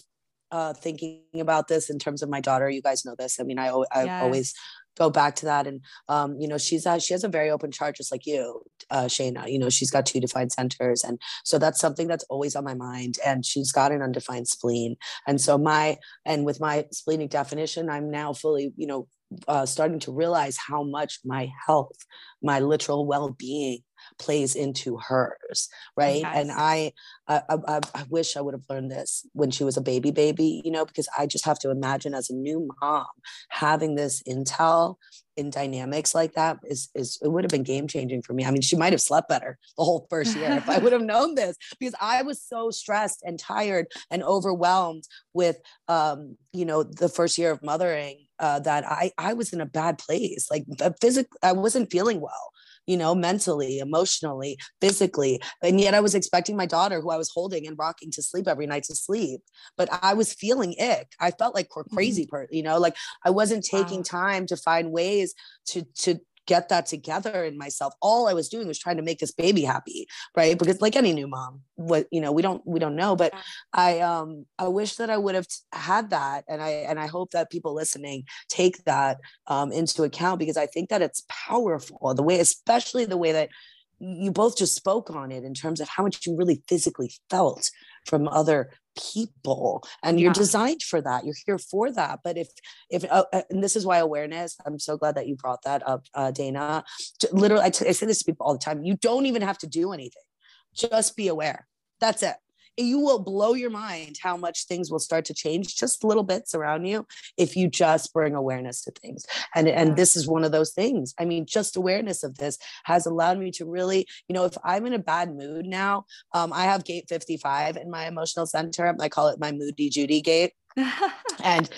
uh, thinking about this in terms of my daughter. You guys know this. I mean, I, I yes. always go back to that and um, you know she's uh, she has a very open chart just like you uh, shayna you know she's got two defined centers and so that's something that's always on my mind and she's got an undefined spleen and so my and with my splenic definition i'm now fully you know uh, starting to realize how much my health my literal well-being plays into hers right yes. and I, I, I i wish i would have learned this when she was a baby baby you know because i just have to imagine as a new mom having this intel in dynamics like that is is it would have been game changing for me. I mean, she might have slept better the whole first year if I would have known this because I was so stressed and tired and overwhelmed with um, you know, the first year of mothering uh, that I I was in a bad place. Like physically I wasn't feeling well you know, mentally, emotionally, physically. And yet I was expecting my daughter, who I was holding and rocking to sleep every night to sleep. But I was feeling ick. I felt like mm-hmm. crazy mm-hmm. person, you know, like I wasn't taking wow. time to find ways to to get that together in myself. All i was doing was trying to make this baby happy right? Because like any new mom what you know we don't we don't know but i um i wish that i would have had that and i and i hope that people listening take that um into account because i think that it's powerful the way especially the way that you both just spoke on it in terms of how much you really physically felt from other people and you're designed for that you're here for that but if if uh, uh, and this is why awareness i'm so glad that you brought that up uh, dana literally I, t- I say this to people all the time you don't even have to do anything just be aware that's it you will blow your mind how much things will start to change just little bits around you if you just bring awareness to things. And and this is one of those things. I mean just awareness of this has allowed me to really you know if i'm in a bad mood now um, i have gate 55 in my emotional center. I call it my moody judy gate. And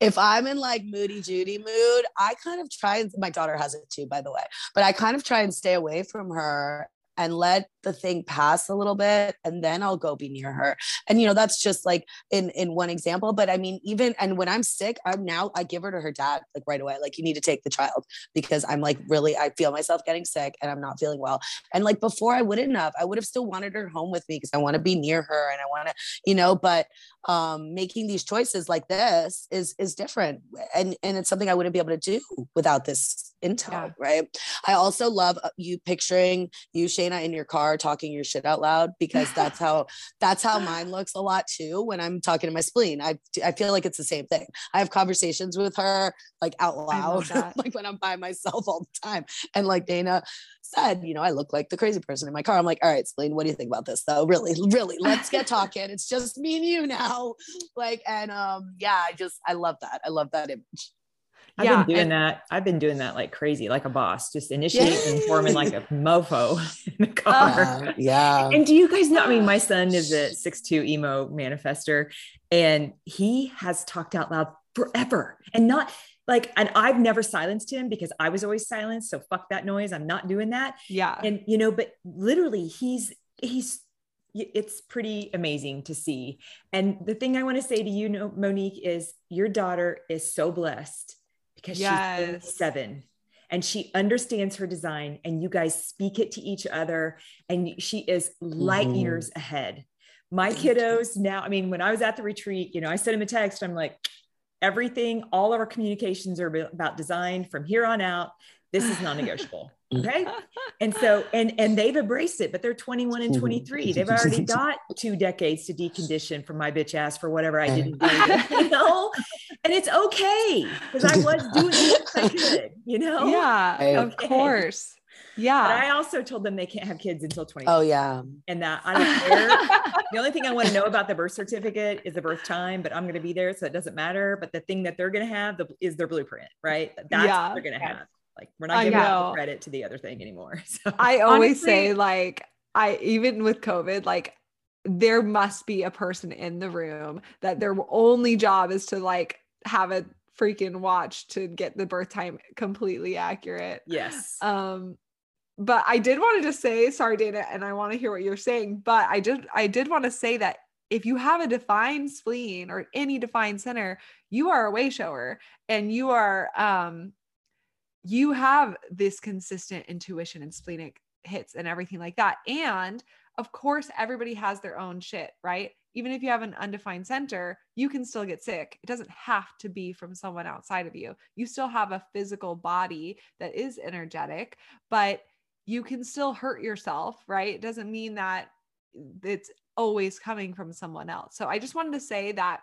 if I'm in like moody Judy mood, I kind of try and my daughter has it too, by the way, but I kind of try and stay away from her and let the thing pass a little bit and then I'll go be near her. And you know, that's just like in in one example, but I mean even and when I'm sick, I'm now I give her to her dad like right away like you need to take the child because I'm like really I feel myself getting sick and I'm not feeling well. And like before I wouldn't have. I would have still wanted her home with me because I want to be near her and I want to, you know, but um making these choices like this is is different and and it's something I wouldn't be able to do without this intel, yeah. right? I also love uh, you picturing you Shayna in your car talking your shit out loud because that's how that's how mine looks a lot too when I'm talking to my spleen. I I feel like it's the same thing. I have conversations with her like out loud, like when I'm by myself all the time. And like Dana said, you know, I look like the crazy person in my car. I'm like, all right, spleen, what do you think about this though? Really, really, let's get talking. It's just me and you now. Like, and um, yeah, I just I love that. I love that image. I've yeah, been doing and, that. I've been doing that like crazy, like a boss, just initiating and forming like a mofo in the car. Uh, yeah. And do you guys know? I mean, my son is a six-two emo manifester, and he has talked out loud forever and not like, and I've never silenced him because I was always silenced. So fuck that noise. I'm not doing that. Yeah. And, you know, but literally he's, he's, it's pretty amazing to see. And the thing I want to say to you, Monique, is your daughter is so blessed because yes. she's seven and she understands her design and you guys speak it to each other and she is light mm-hmm. years ahead my kiddos now i mean when i was at the retreat you know i sent him a text i'm like everything all of our communications are about design from here on out this is non-negotiable mm. okay? And so and and they've embraced it but they're 21 and 23 mm-hmm. they've already got two decades to decondition from my bitch ass for whatever i didn't do you know? And it's okay because i was doing what i could you know? Yeah okay. of course. Yeah. But i also told them they can't have kids until 20 oh yeah. And that i don't care. The only thing i want to know about the birth certificate is the birth time but i'm going to be there so it doesn't matter. But the thing that they're going to have the, is their blueprint right? That's yeah. what they're going to have like we're not giving out credit to the other thing anymore. So I always honestly, say like I even with COVID, like there must be a person in the room that their only job is to like have a freaking watch to get the birth time completely accurate. Yes. Um but I did want to just say, sorry, Dana, and I want to hear what you're saying, but I did I did want to say that if you have a defined spleen or any defined center, you are a way shower and you are um you have this consistent intuition and splenic hits and everything like that. And of course, everybody has their own shit, right? Even if you have an undefined center, you can still get sick. It doesn't have to be from someone outside of you. You still have a physical body that is energetic, but you can still hurt yourself, right? It doesn't mean that it's always coming from someone else. So I just wanted to say that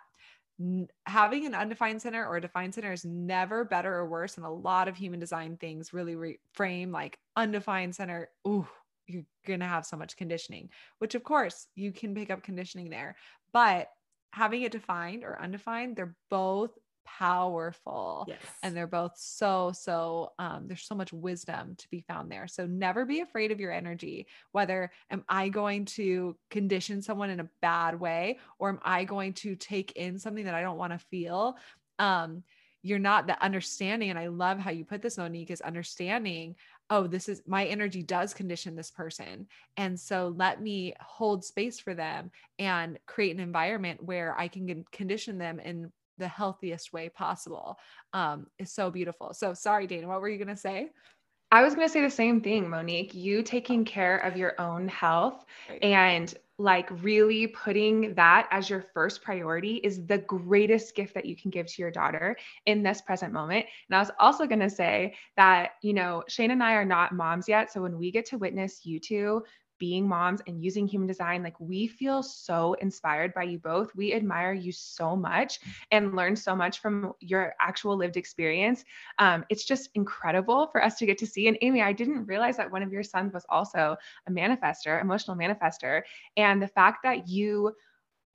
having an undefined center or a defined center is never better or worse. And a lot of human design things really reframe like undefined center. Ooh, you're going to have so much conditioning, which of course you can pick up conditioning there. But having it defined or undefined, they're both powerful yes. and they're both so so um, there's so much wisdom to be found there so never be afraid of your energy whether am i going to condition someone in a bad way or am i going to take in something that i don't want to feel um, you're not the understanding and i love how you put this monique is understanding oh this is my energy does condition this person and so let me hold space for them and create an environment where i can condition them in the healthiest way possible um, is so beautiful. So sorry, Dana, what were you going to say? I was going to say the same thing, Monique. You taking care of your own health and like really putting that as your first priority is the greatest gift that you can give to your daughter in this present moment. And I was also going to say that, you know, Shayna and I are not moms yet. So when we get to witness you two being moms and using human design, like we feel so inspired by you both. We admire you so much and learn so much from your actual lived experience. Um, it's just incredible for us to get to see. And Amy, I didn't realize that one of your sons was also a manifester, emotional manifester. And the fact that you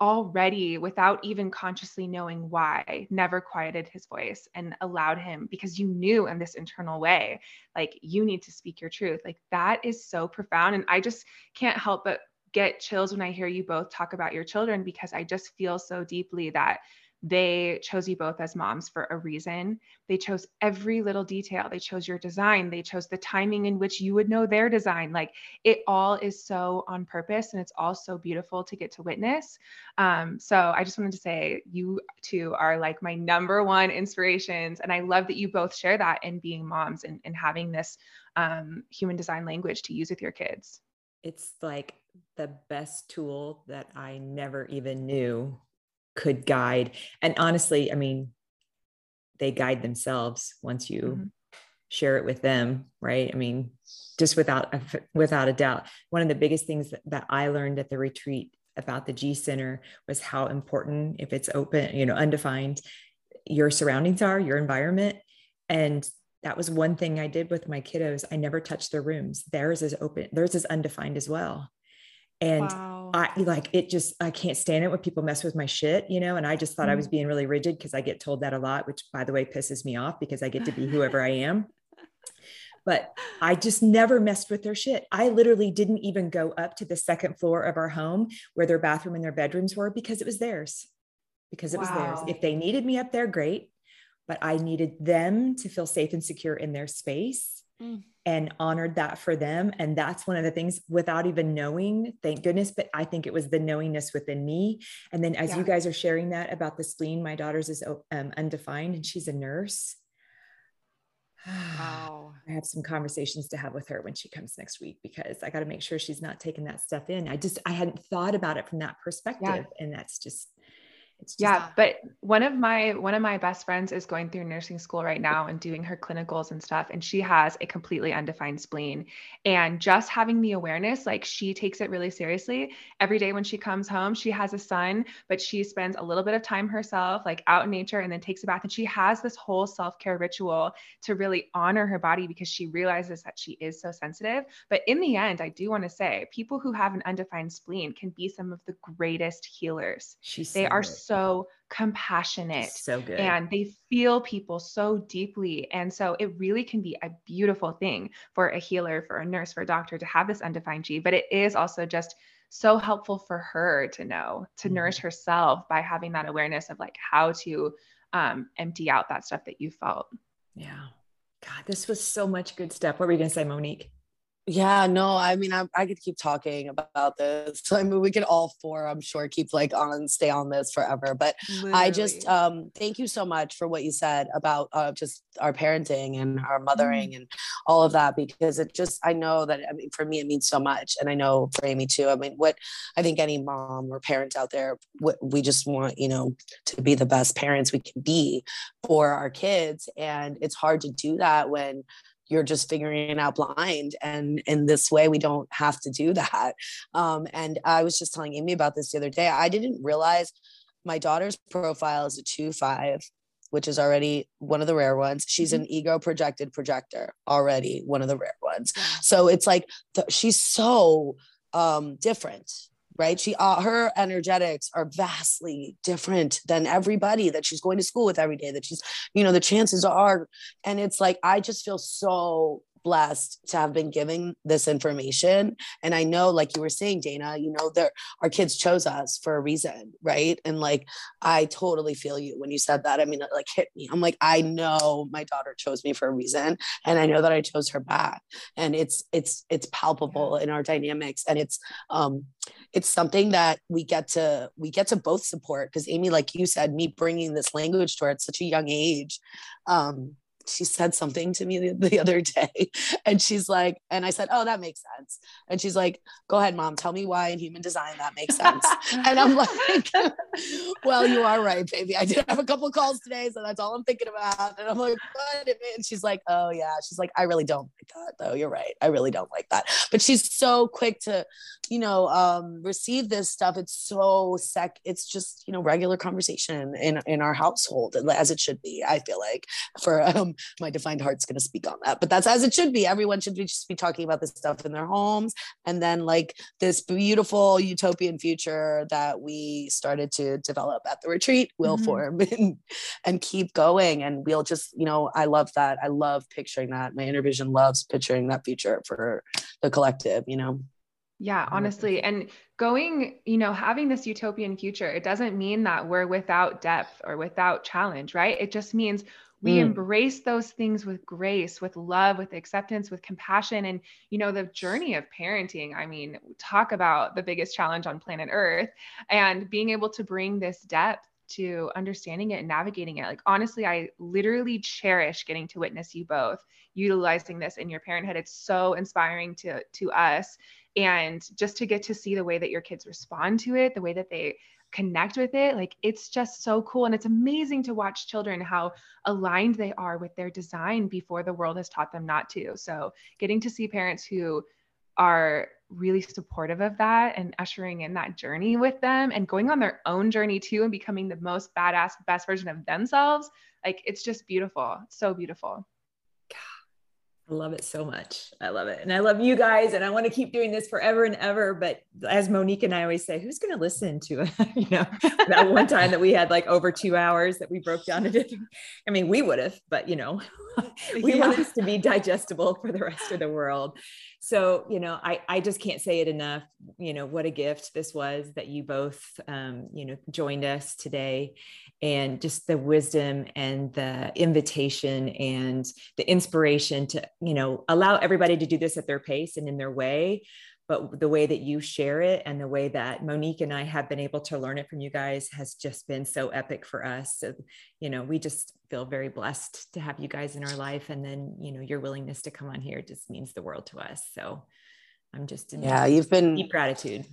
already without even consciously knowing why never quieted his voice and allowed him because you knew in this internal way like you need to speak your truth. Like that is so profound. And i just can't help but get chills when i hear you both talk about your children because i just feel so deeply that they chose you both as moms for a reason. They chose every little detail. They chose your design. They chose the timing in which you would know their design. Like it all is so on purpose and it's all so beautiful to get to witness. Um, so I just wanted to say you two are like my number one inspirations. And I love that you both share that in being moms and, and having this um, human design language to use with your kids. It's like the best tool that I never even knew could guide. And honestly, I mean, they guide themselves once you mm-hmm. share it with them, right? I mean, just without without a doubt. One of the biggest things that, that I learned at the retreat about the G Center was how important, if it's open, you know, undefined, your surroundings are, your environment. And that was one thing I did with my kiddos. I never touched their rooms. Theirs is open, theirs is undefined as well. And wow. I like it just, I can't stand it when people mess with my shit, you know? And I just thought mm. I was mm. being really rigid because I get told that a lot, which by the way pisses me off because I get to be whoever I am. But I just never messed with their shit. I literally didn't even go up to the second floor of our home where their bathroom and their bedrooms were because it was theirs. Because it wow. was theirs. If they needed me up there, great. But I needed them to feel safe and secure in their space. Mm and honored that for them. And that's one of the things without even knowing, thank goodness, but I think it was the knowingness within me. And then as yeah. you guys are sharing that about the spleen, my daughter's is um, undefined and she's a nurse. Wow. I have some conversations to have with her when she comes next week because I got to make sure she's not taking that stuff in. I just, I hadn't thought about it from that perspective. Yeah. And that's just, yeah but one of my one of my best friends is going through nursing school right now and doing her clinicals and stuff and she has a completely undefined spleen. And just having the awareness like she takes it really seriously. Every day when she comes home she has a son but she spends a little bit of time herself like out in nature and then takes a bath. And she has this whole self-care ritual to really honor her body because she realizes that she is so sensitive. But in the end i do want to say people who have an undefined spleen can be some of the greatest healers. She's they are so so compassionate. So good. And they feel people so deeply. And so it really can be a beautiful thing for a healer, for a nurse, for a doctor to have this undefined G, but it is also just so helpful for her to know, to mm-hmm. nourish herself by having that awareness of like how to um, empty out that stuff that you felt. Yeah. God, this was so much good stuff. What were you going to say, Monique? Yeah, no, I mean, I, I could keep talking about this. I mean, we could all four, I'm sure, keep like on, stay on this forever. But Literally. I just, um, thank you so much for what you said about uh, just our parenting and our mothering mm. and all of that, because it just, I know that, I mean, for me, it means so much. And I know for Amy too. I mean, what I think any mom or parent out there, what we just want, you know, to be the best parents we can be for our kids. And it's hard to do that when, you're just figuring it out blind and in this way we don't have to do that. Um, and i was just telling amy about this the other day i didn't realize my daughter's profile is a 2-5 which is already one of the rare ones. She's mm-hmm. an ego projected projector already one of the rare ones. So it's like the, she's so um, different right? She uh, her energetics are vastly different than everybody that she's going to school with every day that she's you know the chances are and it's like i just feel so blessed to have been giving this information. And I know, like you were saying, Dana, you know, there our kids chose us for a reason, right? And like I totally feel you when you said that. I mean, it like hit me. I'm like, I know my daughter chose me for a reason, and I know that I chose her back. And it's it's it's palpable in our dynamics, and it's um it's something that we get to we get to both support because amy like you said me bringing this language to her at such a young age um she said something to me the, the, other day and she's like and i said oh that makes sense. And she's like go ahead mom tell me why in human design that makes sense. And i'm like well you are right baby. I did have a couple calls today so that's all i'm thinking about. And i'm like what? And she's like oh yeah. She's like i really don't like that though. You're right. I really don't like that. But she's so quick to you know um receive this stuff. It's so sec it's just you know regular conversation in in our household as it should be i feel like for um my defined heart's going to speak on that. But that's as it should be. Everyone should be just be talking about this stuff in their homes. And then like this beautiful utopian future that we started to develop at the retreat will mm-hmm. form and, and keep going. And we'll just you know i love that. I love picturing that. My inner vision loves picturing that future for the collective you know? Yeah, honestly. And going, you know, having this utopian future, it doesn't mean that we're without depth or without challenge, right? It just means we mm. embrace those things with grace, with love, with acceptance, with compassion. And, you know, the journey of parenting, I mean, talk about the biggest challenge on planet Earth and being able to bring this depth to understanding it and navigating it. Like, honestly, I literally cherish getting to witness you both utilizing this in your parenthood. It's so inspiring to, to us and just to get to see the way that your kids respond to it the way that they connect with it like it's just so cool. And it's amazing to watch children how aligned they are with their design before the world has taught them not to. So getting to see parents who are really supportive of that and ushering in that journey with them and going on their own journey too and becoming the most badass best version of themselves like it's just beautiful. So beautiful I love it so much. I love it. And I love you guys. And I want to keep doing this forever and ever. But as Monique and I always say, who's going to listen to it? you know, that one time that we had like over two hours that we broke down into different, I mean, we would have, but you know, we yeah. want this to be digestible for the rest of the world so you know i i just can't say it enough you know what a gift this was that you both um, you know joined us today and just the wisdom and the invitation and the inspiration to you know allow everybody to do this at their pace and in their way but the way that you share it and the way that Monique and I have been able to learn it from you guys has just been so epic for us. So, you know, we just feel very blessed to have you guys in our life. And then, you know, your willingness to come on here just means the world to us. So I'm just in yeah, you've been deep gratitude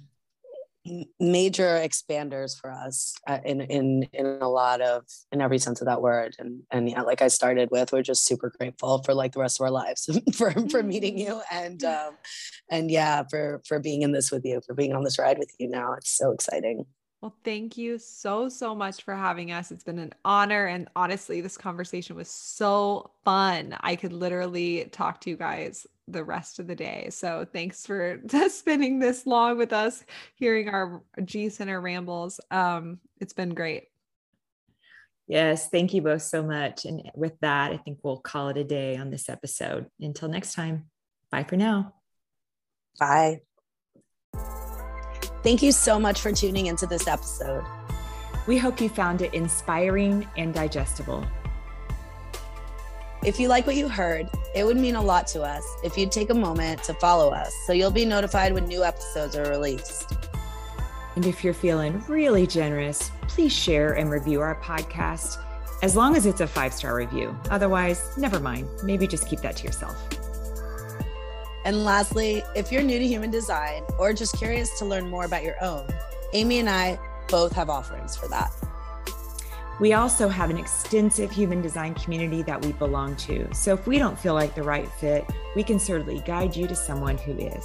major expanders for us uh, in in in a lot of in every sense of that word. And and yeah like i started with we're just super grateful for like the rest of our lives for for meeting you. Mm-hmm. and um and yeah for for being in this with you for being on this ride with you now. It's so exciting well, thank you so, so much for having us. It's been an honor. And honestly, this conversation was so fun. I could literally talk to you guys the rest of the day. So thanks for spending this long with us, hearing our G Center rambles. Um, it's been great. Yes, thank you both so much. And with that, I think we'll call it a day on this episode. Until next time, bye for now. Bye. Thank you so much for tuning into this episode. We hope you found it inspiring and digestible. If you like what you heard, it would mean a lot to us if you'd take a moment to follow us so you'll be notified when new episodes are released. And if you're feeling really generous, please share and review our podcast as long as it's a five star review. Otherwise, never mind. Maybe just keep that to yourself. And lastly, if you're new to human design or just curious to learn more about your own, Amy and I both have offerings for that. We also have an extensive human design community that we belong to. So if we don't feel like the right fit, we can certainly guide you to someone who is.